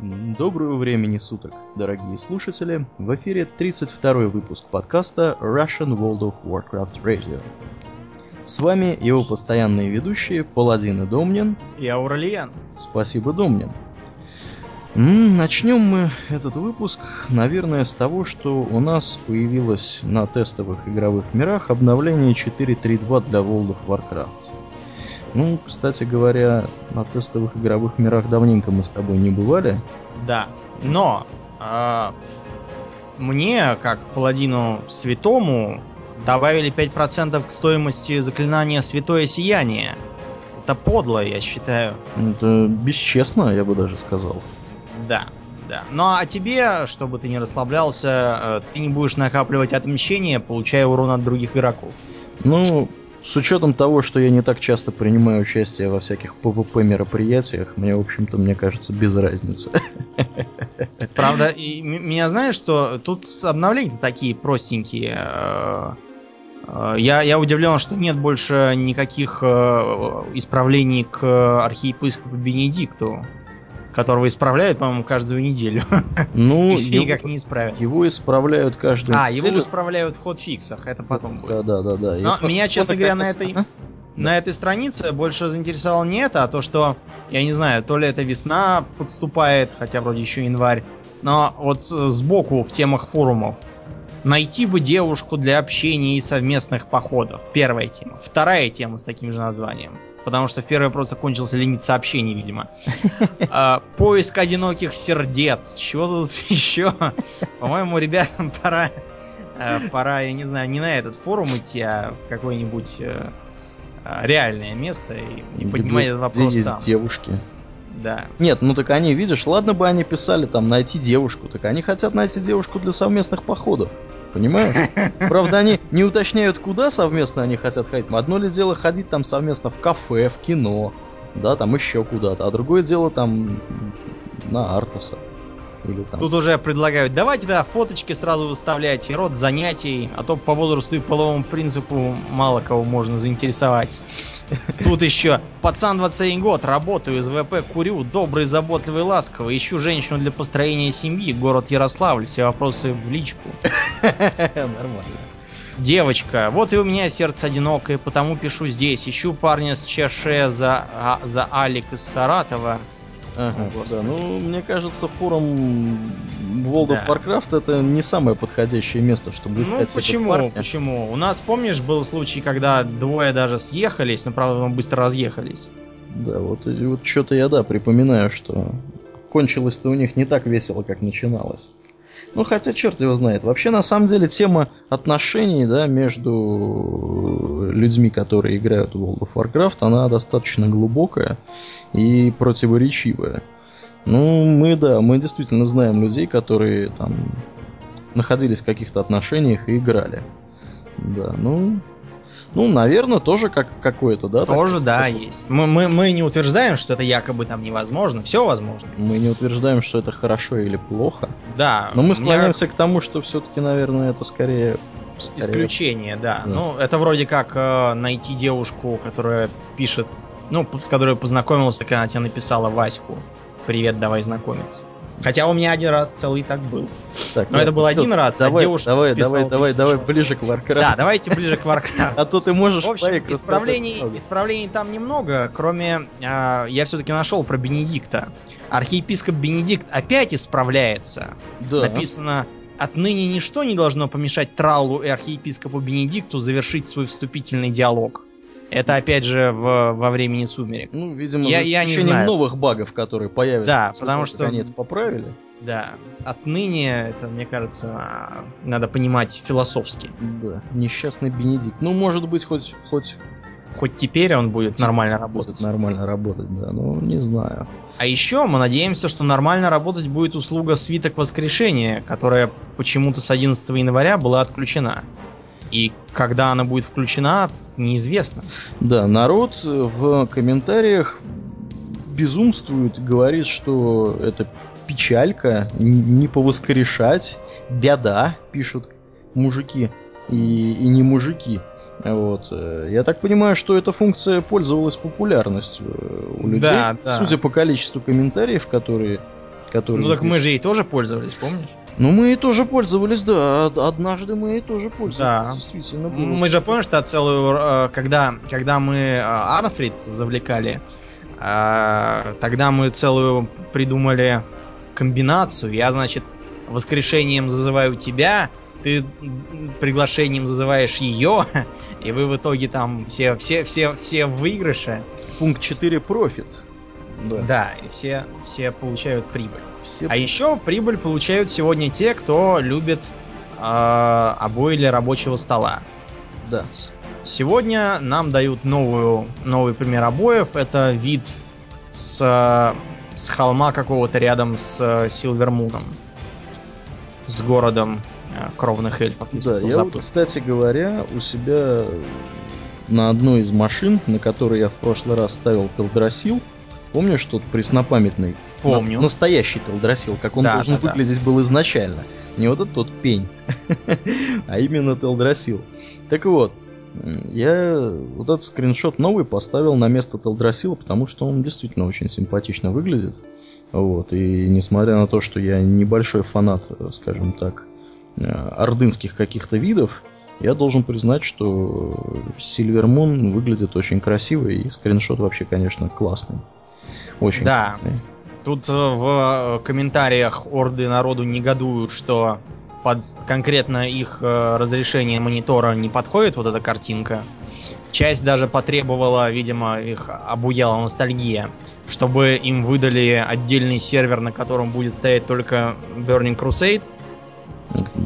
Доброго времени суток, дорогие слушатели. В эфире 32 выпуск подкаста Russian World of Warcraft Radio. С вами его постоянные ведущие Паладин и Домнин. И Ауралиян. Спасибо, Домнин. Начнем мы этот выпуск, наверное, с того, что у нас появилось на тестовых игровых мирах обновление 4.3.2 для World of Warcraft. Ну, кстати говоря, на тестовых игровых мирах давненько мы с тобой не бывали. Да, но э, мне, как паладину святому, добавили 5% к стоимости заклинания Святое Сияние. Это подло, я считаю. Это бесчестно, я бы даже сказал. Да, да. Ну а тебе, чтобы ты не расслаблялся, э, ты не будешь накапливать отмщение, получая урон от других игроков. Ну, с учетом того, что я не так часто принимаю участие во всяких PvP мероприятиях, мне, в общем-то, мне кажется, без разницы. Правда, и меня знаешь, что тут обновления такие простенькие. Э, э, я, я удивлен, что нет больше никаких исправлений к архиепископу Бенедикту которого исправляют, по-моему, каждую неделю. Ну, и его, никак не исправят. Его исправляют каждую а, неделю. А, его исправляют в ход-фиксах, это потом будет. Да, да, да. Но меня, честно говоря, на этой, на этой странице больше заинтересовало не это, а то, что, я не знаю, то ли это весна подступает, хотя вроде еще январь, но вот сбоку в темах форумов Найти бы девушку для общения и совместных походов. Первая тема. Вторая тема с таким же названием потому что в первой просто кончился лимит сообщений, видимо. А, поиск одиноких сердец. Чего тут еще? По-моему, ребятам пора, э, пора, я не знаю, не на этот форум идти, а в какое-нибудь э, а, реальное место и, и поднимать этот вопрос где там. есть девушки. Да. Нет, ну так они, видишь, ладно бы они писали там найти девушку, так они хотят найти девушку для совместных походов. Понимаешь? Правда, они не уточняют, куда совместно они хотят ходить. Одно ли дело ходить там совместно в кафе, в кино, да, там еще куда-то, а другое дело там на Артаса. Или там... Тут уже предлагают, давайте, да, фоточки сразу выставляйте, род занятий, а то по возрасту и половому принципу мало кого можно заинтересовать. Тут еще, пацан 21 год, работаю из ВП, курю, добрый, заботливый, ласковый, ищу женщину для построения семьи, город Ярославль, все вопросы в личку. Нормально. Девочка, вот и у меня сердце одинокое, потому пишу здесь. Ищу парня с ЧШ за, а, за Алик из Саратова. Ага, да, ну, мне кажется, форум World of Warcraft это не самое подходящее место, чтобы искать Ну, почему? Почему? У нас, помнишь, был случай, когда двое даже съехались, но, правда, мы быстро разъехались. Да, вот, вот что-то я, да, припоминаю, что кончилось-то у них не так весело, как начиналось. Ну, хотя черт его знает. Вообще, на самом деле, тема отношений, да, между людьми, которые играют в World of Warcraft, она достаточно глубокая и противоречивая. Ну, мы, да, мы действительно знаем людей, которые там находились в каких-то отношениях и играли. Да, ну, ну, наверное, тоже как какое-то, да? Тоже, да, есть. Мы, мы, мы не утверждаем, что это якобы там невозможно, все возможно. Мы не утверждаем, что это хорошо или плохо. Да. Но мы склоняемся меня... к тому, что все-таки, наверное, это скорее Скорее. Исключение, да. да. Ну, это вроде как э, найти девушку, которая пишет, ну, с которой познакомился, когда она тебе написала Ваську. Привет, давай знакомиться. Хотя у меня один раз целый так был. Так, Но это был все, один раз, а давай, а девушка Давай, давай, давай, давай ближе к Warcraft. Да, давайте ближе к Warcraft. А то ты можешь В общем, исправлений, исправлений там немного, кроме... Э, я все-таки нашел про Бенедикта. Архиепископ Бенедикт опять исправляется. Да. Написано... Отныне ничто не должно помешать Траллу и архиепископу Бенедикту завершить свой вступительный диалог. Это опять же в, во времени сумерек. Ну, видимо, я, я не знаю. новых багов, которые появятся. Да, потому что они это поправили. Да. Отныне это, мне кажется, надо понимать философски. Да. Несчастный Бенедикт. Ну, может быть, хоть хоть хоть теперь он будет нормально работать. Нормально работать, да, ну не знаю. А еще мы надеемся, что нормально работать будет услуга свиток воскрешения, которая почему-то с 11 января была отключена. И когда она будет включена, неизвестно. Да, народ в комментариях безумствует, говорит, что это печалька, не повоскрешать, беда, пишут мужики и, и не мужики. Вот. Я так понимаю, что эта функция пользовалась популярностью у людей. Да, да. Судя по количеству комментариев, которые который... Ну так мы же ей тоже пользовались, помнишь? Ну мы и тоже пользовались, да. Однажды мы и тоже пользовались. Да. Действительно. Было. Мы же помнишь, что целую, э, когда, когда мы э, Арфрид завлекали, э, тогда мы целую придумали комбинацию. Я, значит, воскрешением зазываю тебя, ты приглашением зазываешь ее, и вы в итоге там все, все, все, все в выигрыше. Пункт 4 профит. Да. да, и все, все получают прибыль. Все... А еще прибыль получают сегодня те, кто любит э, обои для рабочего стола. Да. Сегодня нам дают новую, новый пример обоев. Это вид с, с холма какого-то рядом с Силвермуном. С городом э, кровных эльфов. Да, я вот, кстати говоря, у себя на одной из машин, на которой я в прошлый раз ставил Телдрасил, Помнишь тот преснопамятный? Помню. настоящий Телдрасил, как он да, должен да, выглядеть да. был изначально. Не вот этот тот пень, а именно Телдрасил. Так вот, я вот этот скриншот новый поставил на место Телдрасила, потому что он действительно очень симпатично выглядит. Вот, и несмотря на то, что я небольшой фанат, скажем так, э, ордынских каких-то видов, я должен признать, что Silver Moon выглядит очень красиво, и скриншот вообще, конечно, классный. Очень да. классный. Тут э, в комментариях орды народу негодуют, что под конкретно их э, разрешение монитора не подходит вот эта картинка. Часть даже потребовала, видимо, их обуяла ностальгия, чтобы им выдали отдельный сервер, на котором будет стоять только Burning Crusade,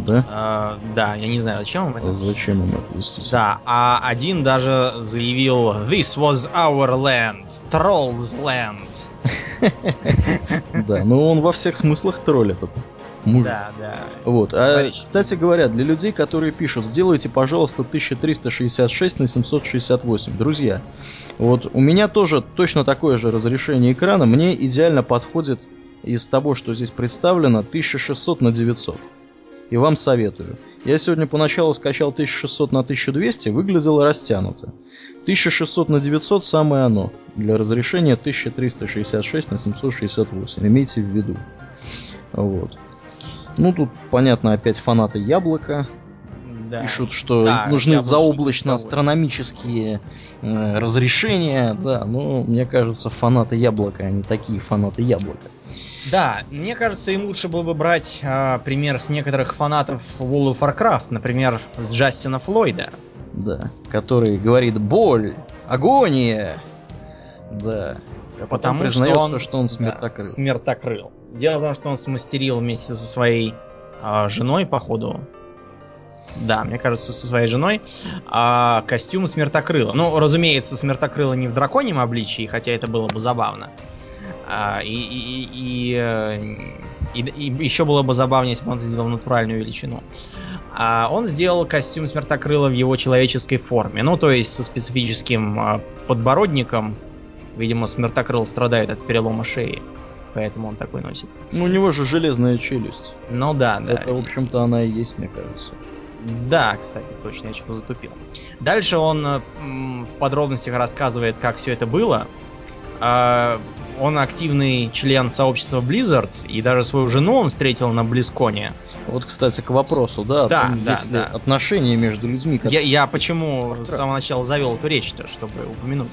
да? А, да, я не знаю, зачем им это. Зачем им это, естественно. Да, а один даже заявил This was our land, Trolls land. Да, ну он во всех смыслах тролль этот. Мужик. Да, да. Вот. А, кстати говоря, для людей, которые пишут, сделайте, пожалуйста, 1366 на 768. Друзья, вот у меня тоже точно такое же разрешение экрана. Мне идеально подходит из того, что здесь представлено, 1600 на 900 и вам советую. Я сегодня поначалу скачал 1600 на 1200, выглядело растянуто. 1600 на 900 самое оно, для разрешения 1366 на 768, имейте в виду. Вот. Ну, тут, понятно, опять фанаты яблока, да. пишут, что да, нужны заоблачно-астрономические э, разрешения, да, но мне кажется, фанаты яблока, они такие фанаты яблока. Да, мне кажется, им лучше было бы брать э, пример с некоторых фанатов World of Warcraft, например, с Джастина Флойда. Да, который говорит боль, агония. Да. А Потому что он, что он смертокрыл. Да, смертокрыл. Дело в том, что он смастерил вместе со своей э, женой, походу. Да, мне кажется, со своей женой. А, костюм смертокрыла. Ну, разумеется, смертокрыла не в драконьем обличии, хотя это было бы забавно. А, и, и, и, и, и еще было бы забавнее, если бы он это сделал натуральную величину. А он сделал костюм смертокрыла в его человеческой форме. Ну, то есть со специфическим а, подбородником. Видимо, смертокрыл страдает от перелома шеи. Поэтому он такой носит. Ну, у него же железная челюсть. Ну да, да. Это, в общем-то, она и есть, мне кажется. Да, кстати, точно, я что-то затупил. Дальше он в подробностях рассказывает, как все это было. А, он активный член сообщества Blizzard, и даже свою жену он встретил на Близконе. Вот, кстати, к вопросу, да, да, том, да, да. отношения между людьми. Я, я почему с самого начала завел эту речь-то, чтобы упомянуть.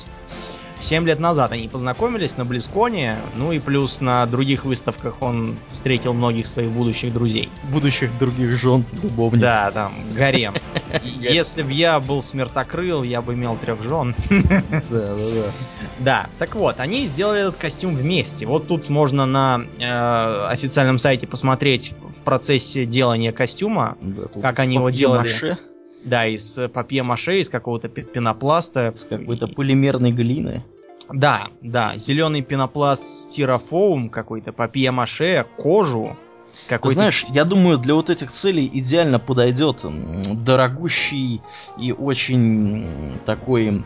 7 лет назад они познакомились на Близконе, ну и плюс на других выставках он встретил многих своих будущих друзей. Будущих других жен, любовниц. Да, там, гарем. Если бы я был смертокрыл, я бы имел трех жен. Да, да, да. Да, так вот, они сделали этот костюм вместе. Вот тут можно на э, официальном сайте посмотреть в процессе делания костюма, как они его делали. Да, из э, папье-маше, из какого-то пенопласта. С какой-то полимерной глины. Да, да, зеленый пенопласт стирофоум какой-то, папье-маше, кожу. Какой Ты знаешь, я думаю, для вот этих целей идеально подойдет дорогущий и очень такой,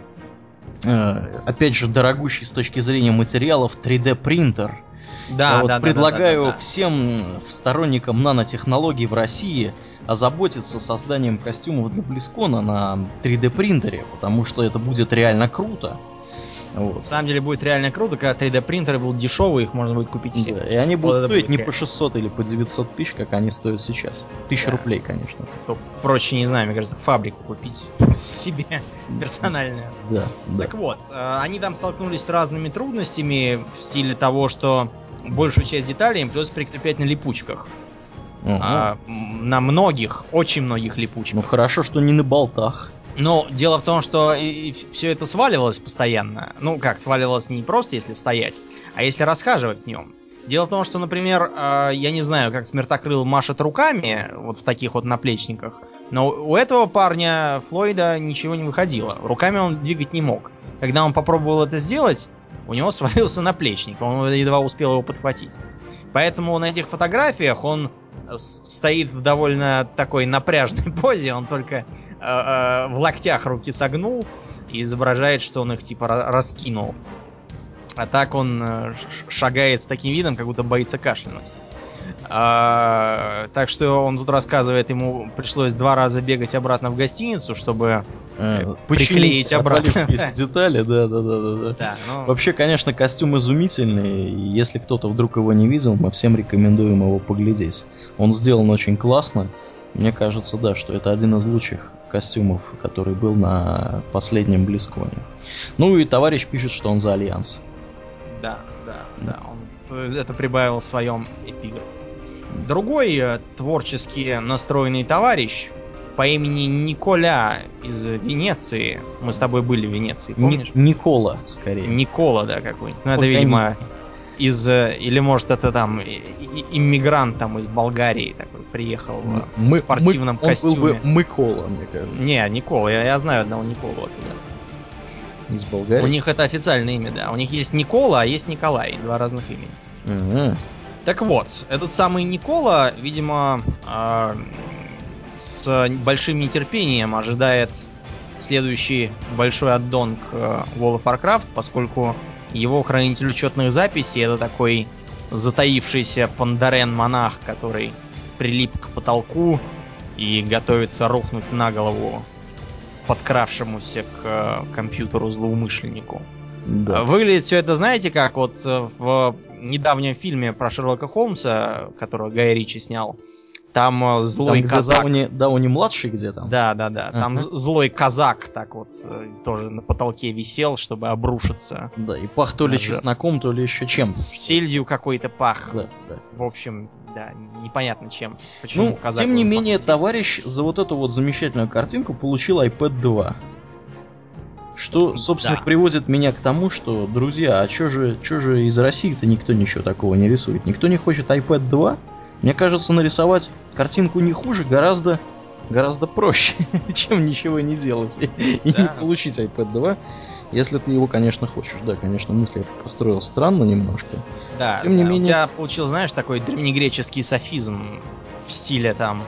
э, опять же, дорогущий с точки зрения материалов 3D принтер да, вот да, предлагаю да, да, да, да. всем сторонникам нанотехнологий в России озаботиться созданием костюмов для Близкона на 3D принтере, потому что это будет реально круто. Вот. На самом деле будет реально круто, когда 3D принтеры будут дешевые, их можно будет купить все. Да, и они будут вот стоить не по 600 или по 900 тысяч, как они стоят сейчас. Тысяча да. рублей, конечно. То проще, не знаю, мне кажется, фабрику купить себе персональную. Да, да. Так вот, э, они там столкнулись с разными трудностями в стиле того, что большую часть деталей им придется прикреплять на липучках. Угу. А, на многих, очень многих липучках. Ну хорошо, что не на болтах. Но дело в том, что и, и все это сваливалось постоянно. Ну как, сваливалось не просто если стоять, а если расхаживать в нем. Дело в том, что, например, э, я не знаю, как Смертокрыл машет руками, вот в таких вот наплечниках, но у этого парня Флойда ничего не выходило. Руками он двигать не мог. Когда он попробовал это сделать, у него свалился наплечник, он едва успел его подхватить. Поэтому на этих фотографиях он стоит в довольно такой напряжной позе, он только э, э, в локтях руки согнул и изображает, что он их типа раскинул. А так он э, шагает с таким видом, как будто боится кашлянуть. А, так что он тут рассказывает, ему пришлось два раза бегать обратно в гостиницу, чтобы а, приклеить обратно. детали, да, да, да, да. да. да ну... Вообще, конечно, костюм изумительный. Если кто-то вдруг его не видел, мы всем рекомендуем его поглядеть. Он сделан очень классно. Мне кажется, да, что это один из лучших костюмов, который был на последнем Близконе. Ну и товарищ пишет, что он за Альянс. Да, да, да. Он это прибавил в своем эпиграфе. Другой э, творчески настроенный товарищ по имени Николя из Венеции. Мы с тобой были в Венеции, помнишь? Ни- Никола, скорее. Никола, да, какой-нибудь. Ну, это, видимо, из... Э, или, может, это там иммигрант там из Болгарии такой приехал мы, в спортивном мы, костюме. Он был бы Микола, мне кажется. Не, Никола. Я, я знаю одного Николу оттуда. Из Болгарии? У них это официальное имя, да. У них есть Никола, а есть Николай. Два разных имени. Угу. Так вот, этот самый Никола, видимо, э, с большим нетерпением ожидает следующий большой аддон к World of Warcraft, поскольку его хранитель учетных записей это такой затаившийся пандарен-монах, который прилип к потолку и готовится рухнуть на голову подкравшемуся к компьютеру злоумышленнику. Да. Выглядит все это, знаете, как вот в недавнем фильме про Шерлока Холмса, которого Гай Ричи снял, там э, злой там, казак... Дауни, Дауни младший где там? Да, да, да. Uh-huh. Там злой казак так вот э, тоже на потолке висел, чтобы обрушиться. Да, и пах то ли Даже... чесноком, то ли еще чем. Сельдью какой-то пах. Да, да. В общем, да, непонятно чем. Почему ну, казак тем не менее, товарищ за вот эту вот замечательную картинку получил iPad 2. Что, собственно, да. приводит меня к тому, что, друзья, а чё же, чё же из России-то никто ничего такого не рисует? Никто не хочет iPad 2? Мне кажется, нарисовать картинку не хуже гораздо гораздо проще, чем ничего не делать и да. не получить iPad 2, если ты его, конечно, хочешь. Да, конечно, мысли я построил странно немножко. Да, Тем не да, менее... у тебя получил, знаешь, такой древнегреческий софизм в стиле там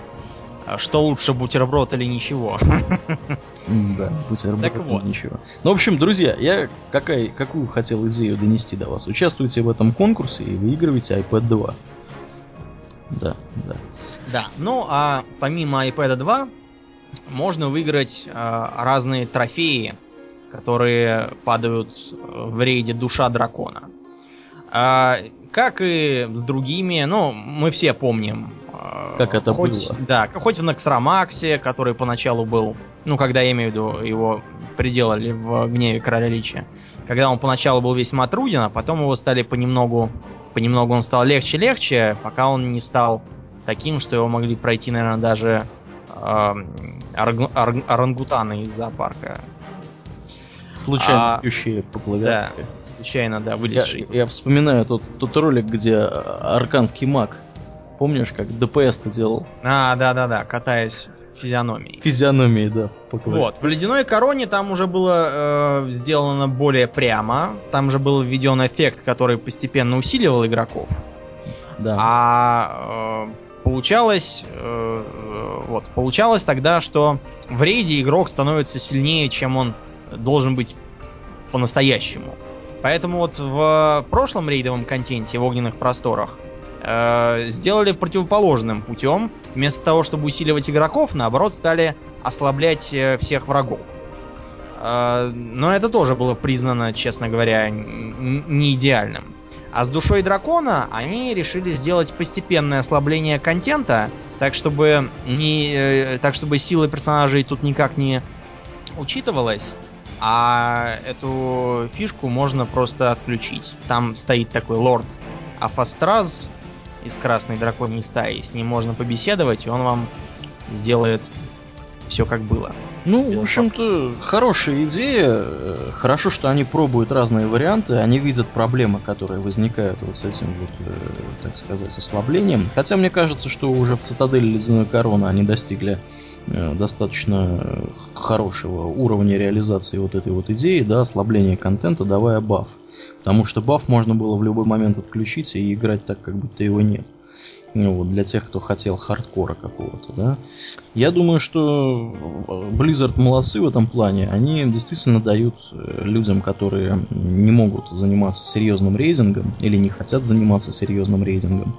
что лучше, бутерброд или ничего? Да, бутерброд так вот. ничего. Ну, в общем, друзья, я какая, какую хотел идею донести до вас. Участвуйте в этом конкурсе и выигрывайте iPad 2. Да, да. Да, ну а помимо iPad 2 можно выиграть э, разные трофеи, которые падают в рейде Душа Дракона. А, как и с другими, ну, мы все помним как это хоть, было. Да, хоть в Накстромаксе, который поначалу был, ну, когда я имею в виду, его приделали в гневе короля Лича. Когда он поначалу был весьма труден, а потом его стали понемногу, понемногу он стал легче-легче, пока он не стал таким, что его могли пройти, наверное, даже э, орангутаны из зоопарка. Случайно а, пьющие по клавиатуре. Да, случайно, да, вылезшие. Я, я вспоминаю тот, тот ролик, где арканский маг Помнишь, как ДПС-то делал? А, да-да-да, катаясь физиономией. Физиономией, да. Вот, в ледяной короне там уже было э, сделано более прямо. Там же был введен эффект, который постепенно усиливал игроков. Да. А э, получалось, э, вот, получалось тогда, что в рейде игрок становится сильнее, чем он должен быть по-настоящему. Поэтому вот в прошлом рейдовом контенте в огненных просторах э, сделали противоположным путем. Вместо того, чтобы усиливать игроков, наоборот, стали ослаблять э, всех врагов. э, но это тоже было признано, честно говоря, не идеальным. А с душой дракона они решили сделать постепенное ослабление контента, так чтобы не, так чтобы сила персонажей тут никак не учитывалась, а эту фишку можно просто отключить. Там стоит такой лорд Афастраз из красной драконьей стаи, с ним можно побеседовать, и он вам сделает все как было. Ну, в общем-то, хорошая идея. Э, хорошо, что они пробуют разные варианты, они видят проблемы, которые возникают вот с этим вот, э, так сказать, ослаблением. Хотя мне кажется, что уже в цитадели Ледяной Короны они достигли э, достаточно хорошего уровня реализации вот этой вот идеи, да, ослабления контента, давая баф. Потому что баф можно было в любой момент отключить и играть так, как будто его нет ну, вот, для тех, кто хотел хардкора какого-то, да. Я думаю, что Blizzard молодцы в этом плане. Они действительно дают э, людям, которые не могут заниматься серьезным рейдингом или не хотят заниматься серьезным рейдингом,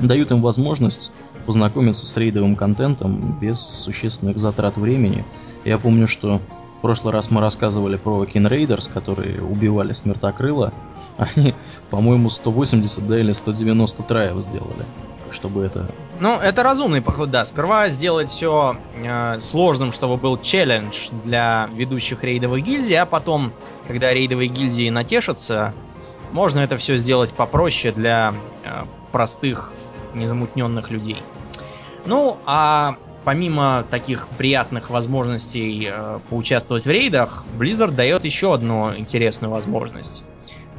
дают им возможность познакомиться с рейдовым контентом без существенных затрат времени. Я помню, что прошлый раз мы рассказывали про Raiders, которые убивали смертокрыла. Они, по-моему, 180 да, или 190 траев сделали чтобы это... Ну, это разумный подход, да. Сперва сделать все э, сложным, чтобы был челлендж для ведущих рейдовых гильдий, а потом, когда рейдовые гильдии натешатся, можно это все сделать попроще для э, простых, незамутненных людей. Ну, а помимо таких приятных возможностей э, поучаствовать в рейдах, Blizzard дает еще одну интересную возможность.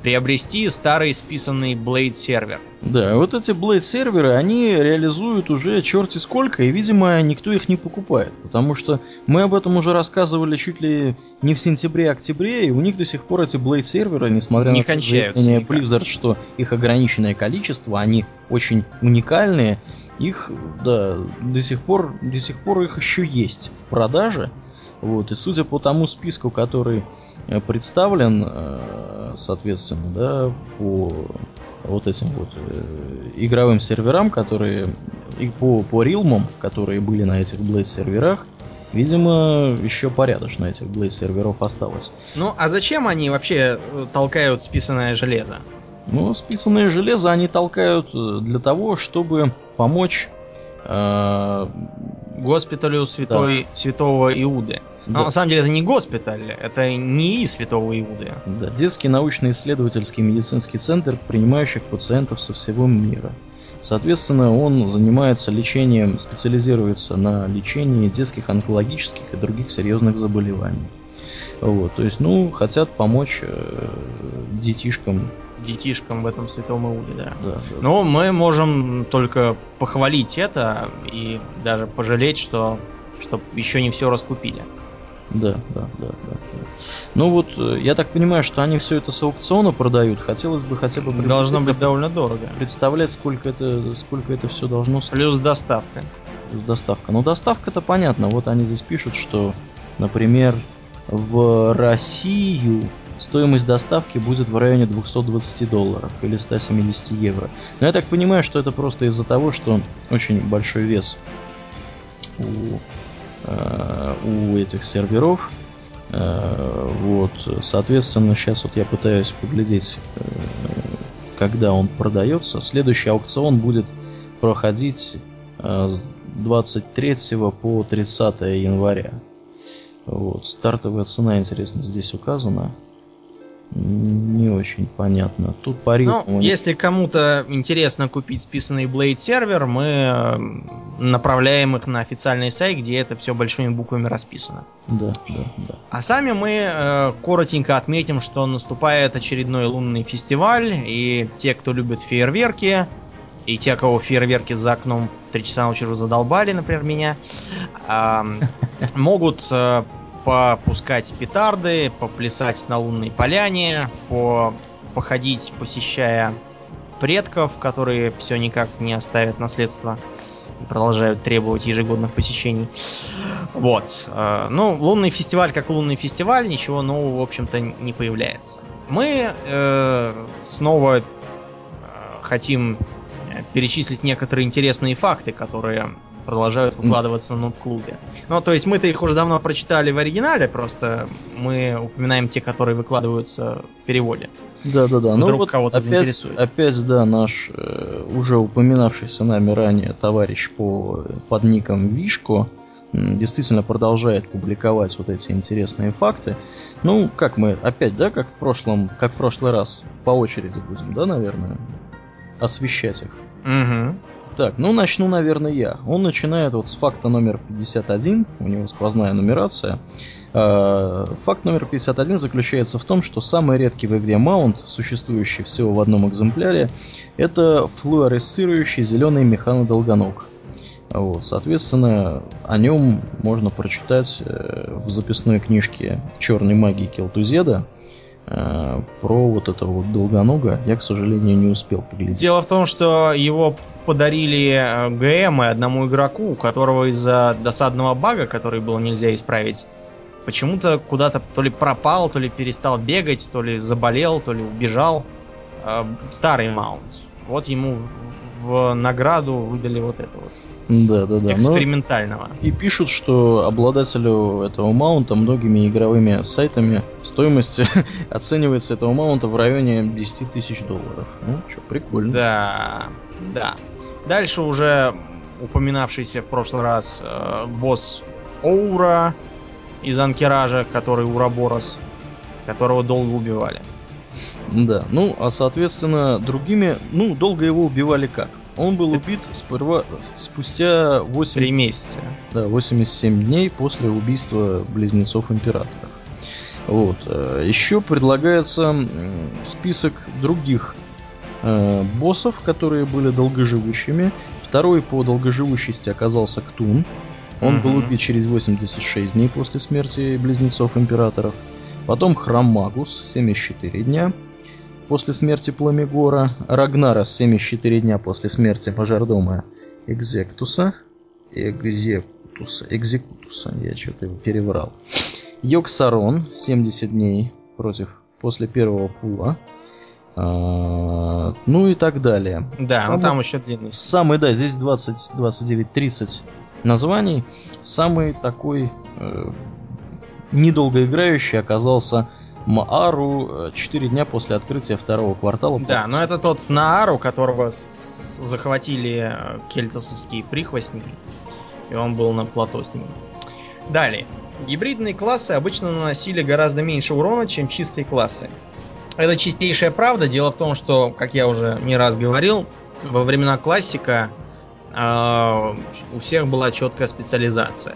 Приобрести старый списанный Blade сервер. Да, вот эти Blade серверы, они реализуют уже черти сколько, и, видимо, никто их не покупает, потому что мы об этом уже рассказывали чуть ли не в сентябре-октябре, и у них до сих пор эти Blade серверы, несмотря не на заявление Blizzard, что их ограниченное количество, они очень уникальные, их, да, до сих пор, до сих пор их еще есть в продаже. Вот, и судя по тому списку, который Э, представлен, э, соответственно, да, по вот этим вот э, игровым серверам, которые и по, по рилмам, которые были на этих Blade серверах, видимо, еще порядочно этих Blade серверов осталось. Ну, а зачем они вообще толкают списанное железо? Ну, списанное железо они толкают для того, чтобы помочь э... госпиталю святой, да. святого Иуды. Но да. на самом деле это не госпиталь, это не и Святого Иуды. Да, детский научно-исследовательский медицинский центр, принимающих пациентов со всего мира. Соответственно, он занимается лечением, специализируется на лечении детских онкологических и других серьезных заболеваний. Вот, то есть, ну, хотят помочь э, детишкам. Детишкам в этом святом Иуде, да. да, да. Но мы можем только похвалить это и даже пожалеть, что, что еще не все раскупили. Да, да, да, да, да. Ну вот, э, я так понимаю, что они все это с аукциона продают. Хотелось бы хотя бы... Должно быть довольно дорого. Представлять, сколько это, сколько это все должно стоить. Плюс доставка. Плюс доставка. Ну, доставка-то понятно. Вот они здесь пишут, что, например, в Россию стоимость доставки будет в районе 220 долларов или 170 евро. Но я так понимаю, что это просто из-за того, что очень большой вес у Э, у этих серверов. Э, вот, соответственно, сейчас вот я пытаюсь поглядеть, э, когда он продается. Следующий аукцион будет проходить с 23 по 30 января. Вот, стартовая цена, интересно, здесь указана. Не очень понятно. Тут по ритму... Ну, если кому-то интересно купить списанный Blade сервер, мы направляем их на официальный сайт, где это все большими буквами расписано. Да, да, да. А сами мы э, коротенько отметим, что наступает очередной лунный фестиваль, и те, кто любит фейерверки, и те, кого фейерверки за окном в 3 часа ночи уже задолбали, например, меня, э, могут э, попускать петарды, поплясать на лунной поляне, по походить, посещая предков, которые все никак не оставят наследство и продолжают требовать ежегодных посещений. Вот. Э, ну, лунный фестиваль как лунный фестиваль, ничего нового, в общем-то, не появляется. Мы э, снова э, хотим перечислить некоторые интересные факты, которые продолжают выкладываться на клубе. Ну, то есть мы-то их уже давно прочитали в оригинале, просто мы упоминаем те, которые выкладываются в переводе. Да, да, да. Ну вот кого-то опять, заинтересует. Опять, да, наш э, уже упоминавшийся нами ранее товарищ по под ником Вишко действительно продолжает публиковать вот эти интересные факты. Ну, как мы опять, да, как в прошлом, как в прошлый раз, по очереди будем, да, наверное, освещать их. Угу. Так, ну начну, наверное, я. Он начинает вот с факта номер 51, у него сквозная нумерация. А, факт номер 51 заключается в том, что самый редкий в игре маунт, существующий всего в одном экземпляре, это флуоресцирующий зеленый механодолгоног. Вот, соответственно, о нем можно прочитать э, в записной книжке Черной магии Келтузеда. Э, про вот этого вот долгонога я, к сожалению, не успел поглядеть. Дело в том, что его подарили э, ГМ одному игроку, у которого из-за досадного бага, который было нельзя исправить, почему-то куда-то то ли пропал, то ли перестал бегать, то ли заболел, то ли убежал. Старый маунт. Вот ему в награду выдали вот это вот. Да, да, да. Экспериментального. Но и пишут, что обладателю этого маунта многими игровыми сайтами стоимость оценивается этого маунта в районе 10 тысяч долларов. Ну, что, прикольно. Да, да. Дальше уже упоминавшийся в прошлый раз э, босс Оура из Анкеража, который Ураборос, которого долго убивали. Да, ну, а соответственно, другими, ну, долго его убивали как? Он был убит сперва, спустя 80, 3 месяца. Да, 87 дней после убийства близнецов императора. Вот. Э, Еще предлагается список других э, боссов, которые были долгоживущими. Второй по долгоживущести оказался Ктун. Он mm-hmm. был убит через 86 дней после смерти близнецов императоров. Потом Храм Магус, 74 дня после смерти Пламегора, Рагнара 74 дня после смерти мажордома Экзектуса, Экзекутуса, Экзекутуса, я что-то его переврал. Йоксарон 70 дней против после первого пула. А, ну и так далее. Да, самый, ну там еще длинный. Самый, да, здесь 20, 29, 30 названий. Самый такой э, недолгоиграющий оказался Маару 4 э, дня после открытия второго квартала. Да, но это тот Наару, которого захватили э, кельтосовские прихвостники, и он был на плато с ним. Далее. Гибридные классы обычно наносили гораздо меньше урона, чем чистые классы. Это чистейшая правда. Дело в том, что, как я уже не раз говорил, во времена классика э, у всех была четкая специализация.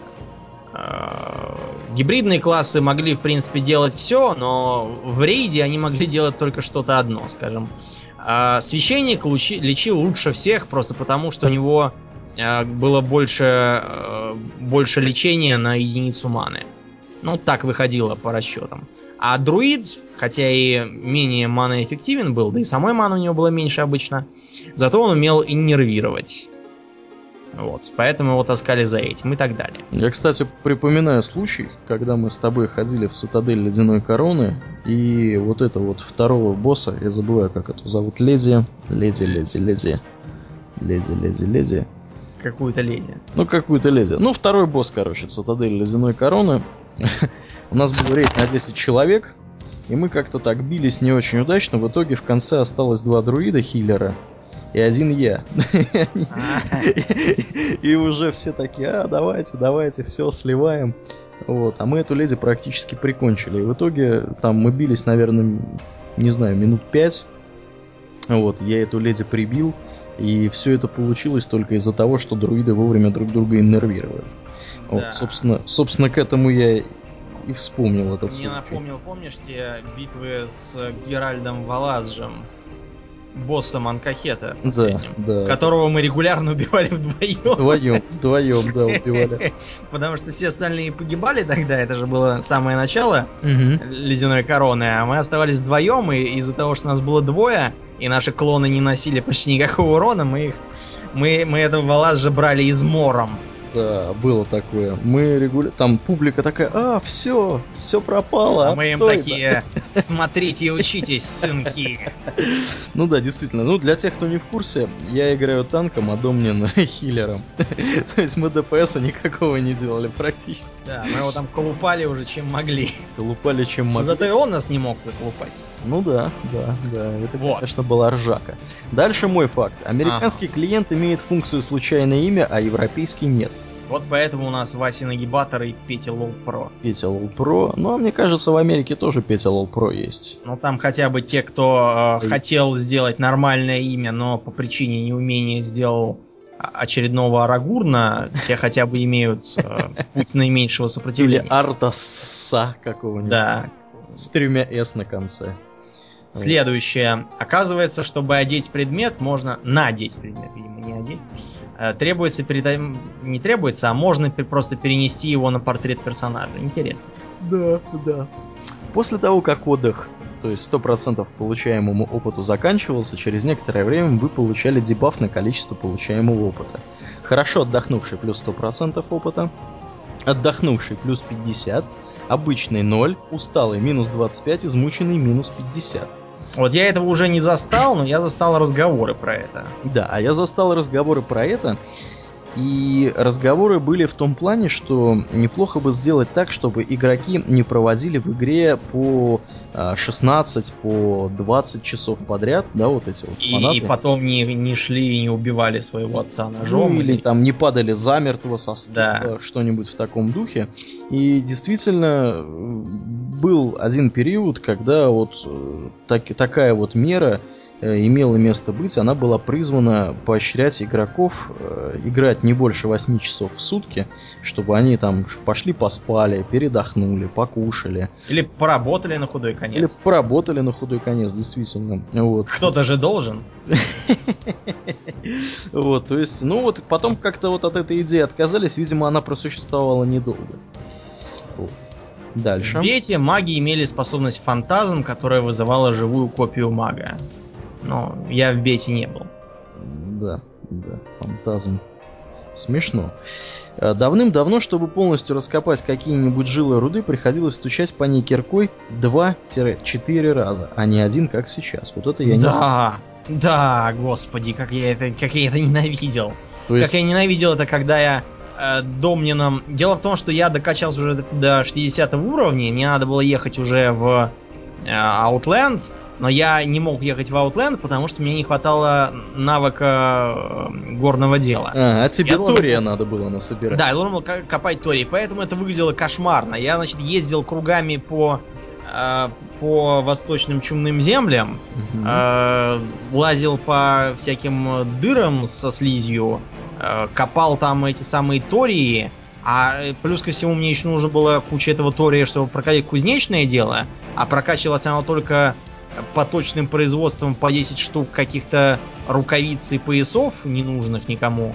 Э, гибридные классы могли, в принципе, делать все, но в рейде они могли делать только что-то одно, скажем. А священник лечил лучше всех, просто потому что у него э, было больше, э, больше лечения на единицу маны. Ну, так выходило по расчетам. А друид, хотя и менее маноэффективен был, да и самой маны у него было меньше обычно, зато он умел иннервировать. Вот, поэтому его таскали за этим и так далее. Я, кстати, припоминаю случай, когда мы с тобой ходили в цитадель Ледяной Короны, и вот это вот второго босса, я забываю, как это зовут, Леди, Леди, Леди, Леди, Леди, Леди, Леди. Какую-то леди. Ну, какую-то леди. Ну, второй босс, короче, цитадель Ледяной Короны. У нас был рейд на 10 человек, и мы как-то так бились не очень удачно. В итоге в конце осталось два друида хиллера и один я. И уже все такие, а, давайте, давайте, все, сливаем. Вот, а мы эту леди практически прикончили. И в итоге там мы бились, наверное, не знаю, минут пять. Вот, я эту леди прибил, и все это получилось только из-за того, что друиды вовремя друг друга иннервировали. Да. Вот, собственно, собственно, к этому я и вспомнил этот Мне случай. напомнил, помнишь те битвы с Геральдом Валазжем? Боссом Анкахета, да, да. которого мы регулярно убивали вдвоем. Вдвоем, вдвоем, да, убивали. Потому что все остальные погибали тогда, это же было самое начало угу. ледяной короны, а мы оставались вдвоем, и из-за того, что нас было двое, и наши клоны не носили почти никакого урона, мы их. Мы, мы этого валаз же брали измором. Да, было такое. Мы регулярно... Там публика такая, а, все, все пропало, А мы им такие, смотрите и учитесь, сынки. Ну да, действительно. Ну, для тех, кто не в курсе, я играю танком, а Домнин хиллером. То есть мы ДПСа никакого не делали практически. Да, мы его там колупали уже чем могли. Колупали чем могли. Зато и он нас не мог заколупать. Ну да, да, да. Это, вот. конечно, была ржака. Дальше мой факт. Американский ага. клиент имеет функцию случайное имя, а европейский нет. Вот поэтому у нас Вася Нагибатор и Петя Лол Про. Петя Лол Про. Ну, а мне кажется, в Америке тоже Петя Лол Про есть. Ну, там хотя бы те, кто э, хотел сделать нормальное имя, но по причине неумения сделал очередного Арагурна, те хотя бы имеют э, путь наименьшего сопротивления. Или Артаса какого-нибудь. Да. С тремя S на конце. Следующее. Оказывается, чтобы одеть предмет, можно надеть предмет, видимо, не одеть. Э, требуется перед... Не требуется, а можно просто перенести его на портрет персонажа. Интересно. Да, да. После того, как отдых, то есть 100% получаемому опыту заканчивался, через некоторое время вы получали дебаф на количество получаемого опыта. Хорошо отдохнувший плюс 100% опыта, отдохнувший плюс 50, обычный 0, усталый минус 25, измученный минус 50. Вот я этого уже не застал, но я застал разговоры про это. Да, а я застал разговоры про это. И разговоры были в том плане, что неплохо бы сделать так, чтобы игроки не проводили в игре по 16, а, по 20 часов подряд, да, вот эти вот фанаты. И, и потом не, не шли и не убивали своего отца ножом. Ну, или, или там не падали замертво со да. что-нибудь в таком духе. И действительно был один период, когда вот э, так, такая вот мера Э, имела место быть, она была призвана поощрять игроков э, играть не больше 8 часов в сутки, чтобы они там пошли поспали, передохнули, покушали. Или поработали на худой конец. Или поработали на худой конец, действительно. Вот. Кто-то же должен. Вот, то есть, ну вот потом как-то вот от этой идеи отказались, видимо, она просуществовала недолго. Дальше. Бете маги имели способность фантазм, которая вызывала живую копию мага но я в бете не был. Да, да, фантазм. Смешно. Э, давным-давно, чтобы полностью раскопать какие-нибудь жилы руды, приходилось стучать по ней киркой 2-4 раза, а не один, как сейчас. Вот это я не Да, да, господи, как я это, как я это ненавидел. То есть... Как я ненавидел это, когда я э, Домнином... Дело в том, что я докачался уже до 60 уровня, мне надо было ехать уже в э, Outland, но я не мог ехать в Outland, потому что мне не хватало навыка э, горного дела. А, а тебе я Тория должен... надо было насобирать. Да, я должен был копать Тории, поэтому это выглядело кошмарно. Я, значит, ездил кругами по э, по восточным чумным землям, угу. э, лазил по всяким дырам со слизью, э, копал там эти самые тории, а плюс ко всему мне еще нужно было куча этого тория, чтобы прокачать кузнечное дело, а прокачивалось оно только поточным производством по 10 штук каких-то рукавиц и поясов, ненужных никому.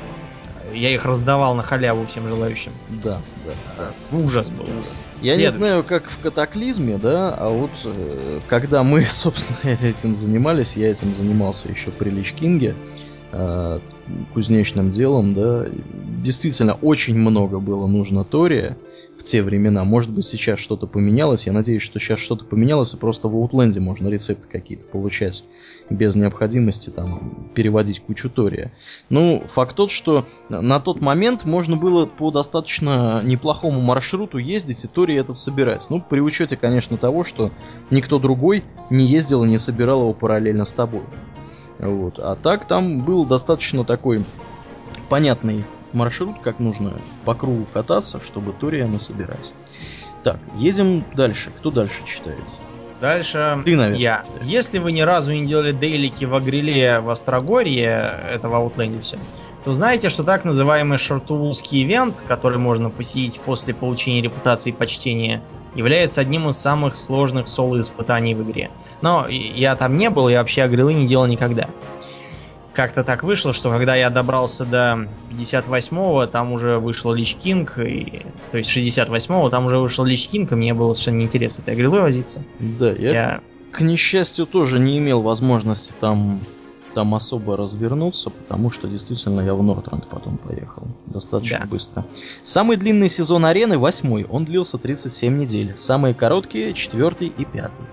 Я их раздавал на халяву всем желающим. Да, да. да. Ужас был, ужас. Я Следующий. не знаю, как в катаклизме, да, а вот э, когда мы, собственно, этим занимались, я этим занимался еще при Лич Кинге, э, кузнечным делом, да, действительно очень много было нужно Тория в те времена. Может быть, сейчас что-то поменялось. Я надеюсь, что сейчас что-то поменялось, и просто в Outland можно рецепты какие-то получать без необходимости там переводить кучу Тория. Ну, факт тот, что на тот момент можно было по достаточно неплохому маршруту ездить и Торий этот собирать. Ну, при учете, конечно, того, что никто другой не ездил и не собирал его параллельно с тобой. Вот. А так там был достаточно такой понятный маршрут, как нужно по кругу кататься, чтобы Тория насобирать. Так, едем дальше. Кто дальше читает? Дальше Ты, наверное, я. Читаешь. Если вы ни разу не делали дейлики в Агриле в Острогорье, это в Аутлендисе, то знаете, что так называемый шартувулский ивент, который можно посетить после получения репутации и почтения, является одним из самых сложных соло-испытаний в игре. Но я там не был, я вообще Агрилы не делал никогда как-то так вышло, что когда я добрался до 58-го, там уже вышел Лич Кинг, и, то есть 68-го, там уже вышел Лич Кинг, и мне было совершенно неинтересно этой игрой возиться. Да, я, я, к несчастью, тоже не имел возможности там там особо развернуться, потому что действительно я в Нортренд потом поехал. Достаточно да. быстро. Самый длинный сезон арены, восьмой, он длился 37 недель. Самые короткие, четвертый и пятый.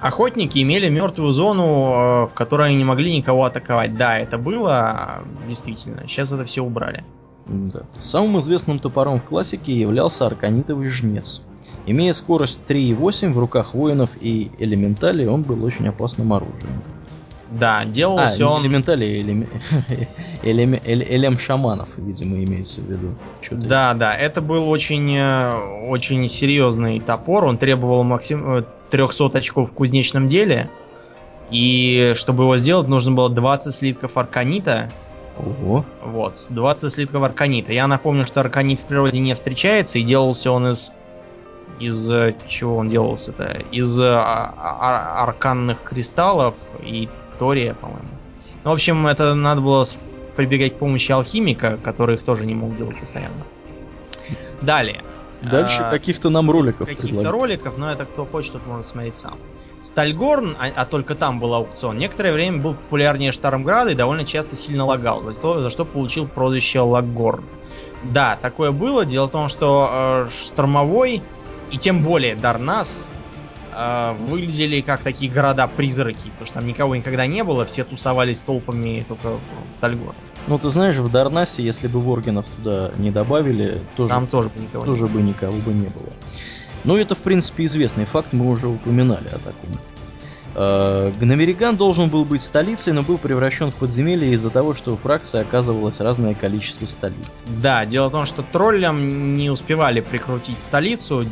Охотники имели мертвую зону, э, в которой они не могли никого атаковать. Да, это было, действительно. Сейчас это все убрали. Да. Самым известным топором в классике являлся арканитовый жнец. Имея скорость 3,8 в руках воинов и элементалей, он был очень опасным оружием. Да, делался а, он... элементали, элем... элем... элем шаманов, видимо, имеется в виду. да, да, это был очень, э, очень серьезный топор. Он требовал максим... 300 э, очков в кузнечном деле. И чтобы его сделать, нужно было 20 слитков арканита. Ого. Вот, 20 слитков арканита. Я напомню, что арканит в природе не встречается, и делался он из из э, чего он делался-то? Из а, а, арканных кристаллов и тория, по-моему. Ну, в общем, это надо было прибегать к помощи алхимика, который их тоже не мог делать постоянно. Далее. Дальше а, каких-то нам роликов. Каких-то роликов, но это кто хочет, тот может смотреть сам. Стальгорн, а, а только там был аукцион, некоторое время был популярнее Штармграда и довольно часто сильно лагал, за, то, за что получил прозвище Лаггорн. Да, такое было. Дело в том, что э, штормовой и тем более Дарнас э, выглядели как такие города-призраки, потому что там никого никогда не было, все тусовались толпами только в Стальгор. Ну, ты знаешь, в Дарнасе, если бы Воргенов туда не добавили, тоже, там тоже бы никого, тоже не бы никого бы не было. Ну, это, в принципе, известный факт, мы уже упоминали о таком. Э, Гномериган должен был быть столицей, но был превращен в подземелье из-за того, что у фракции оказывалось разное количество столиц. Да, дело в том, что троллям не успевали прикрутить столицу,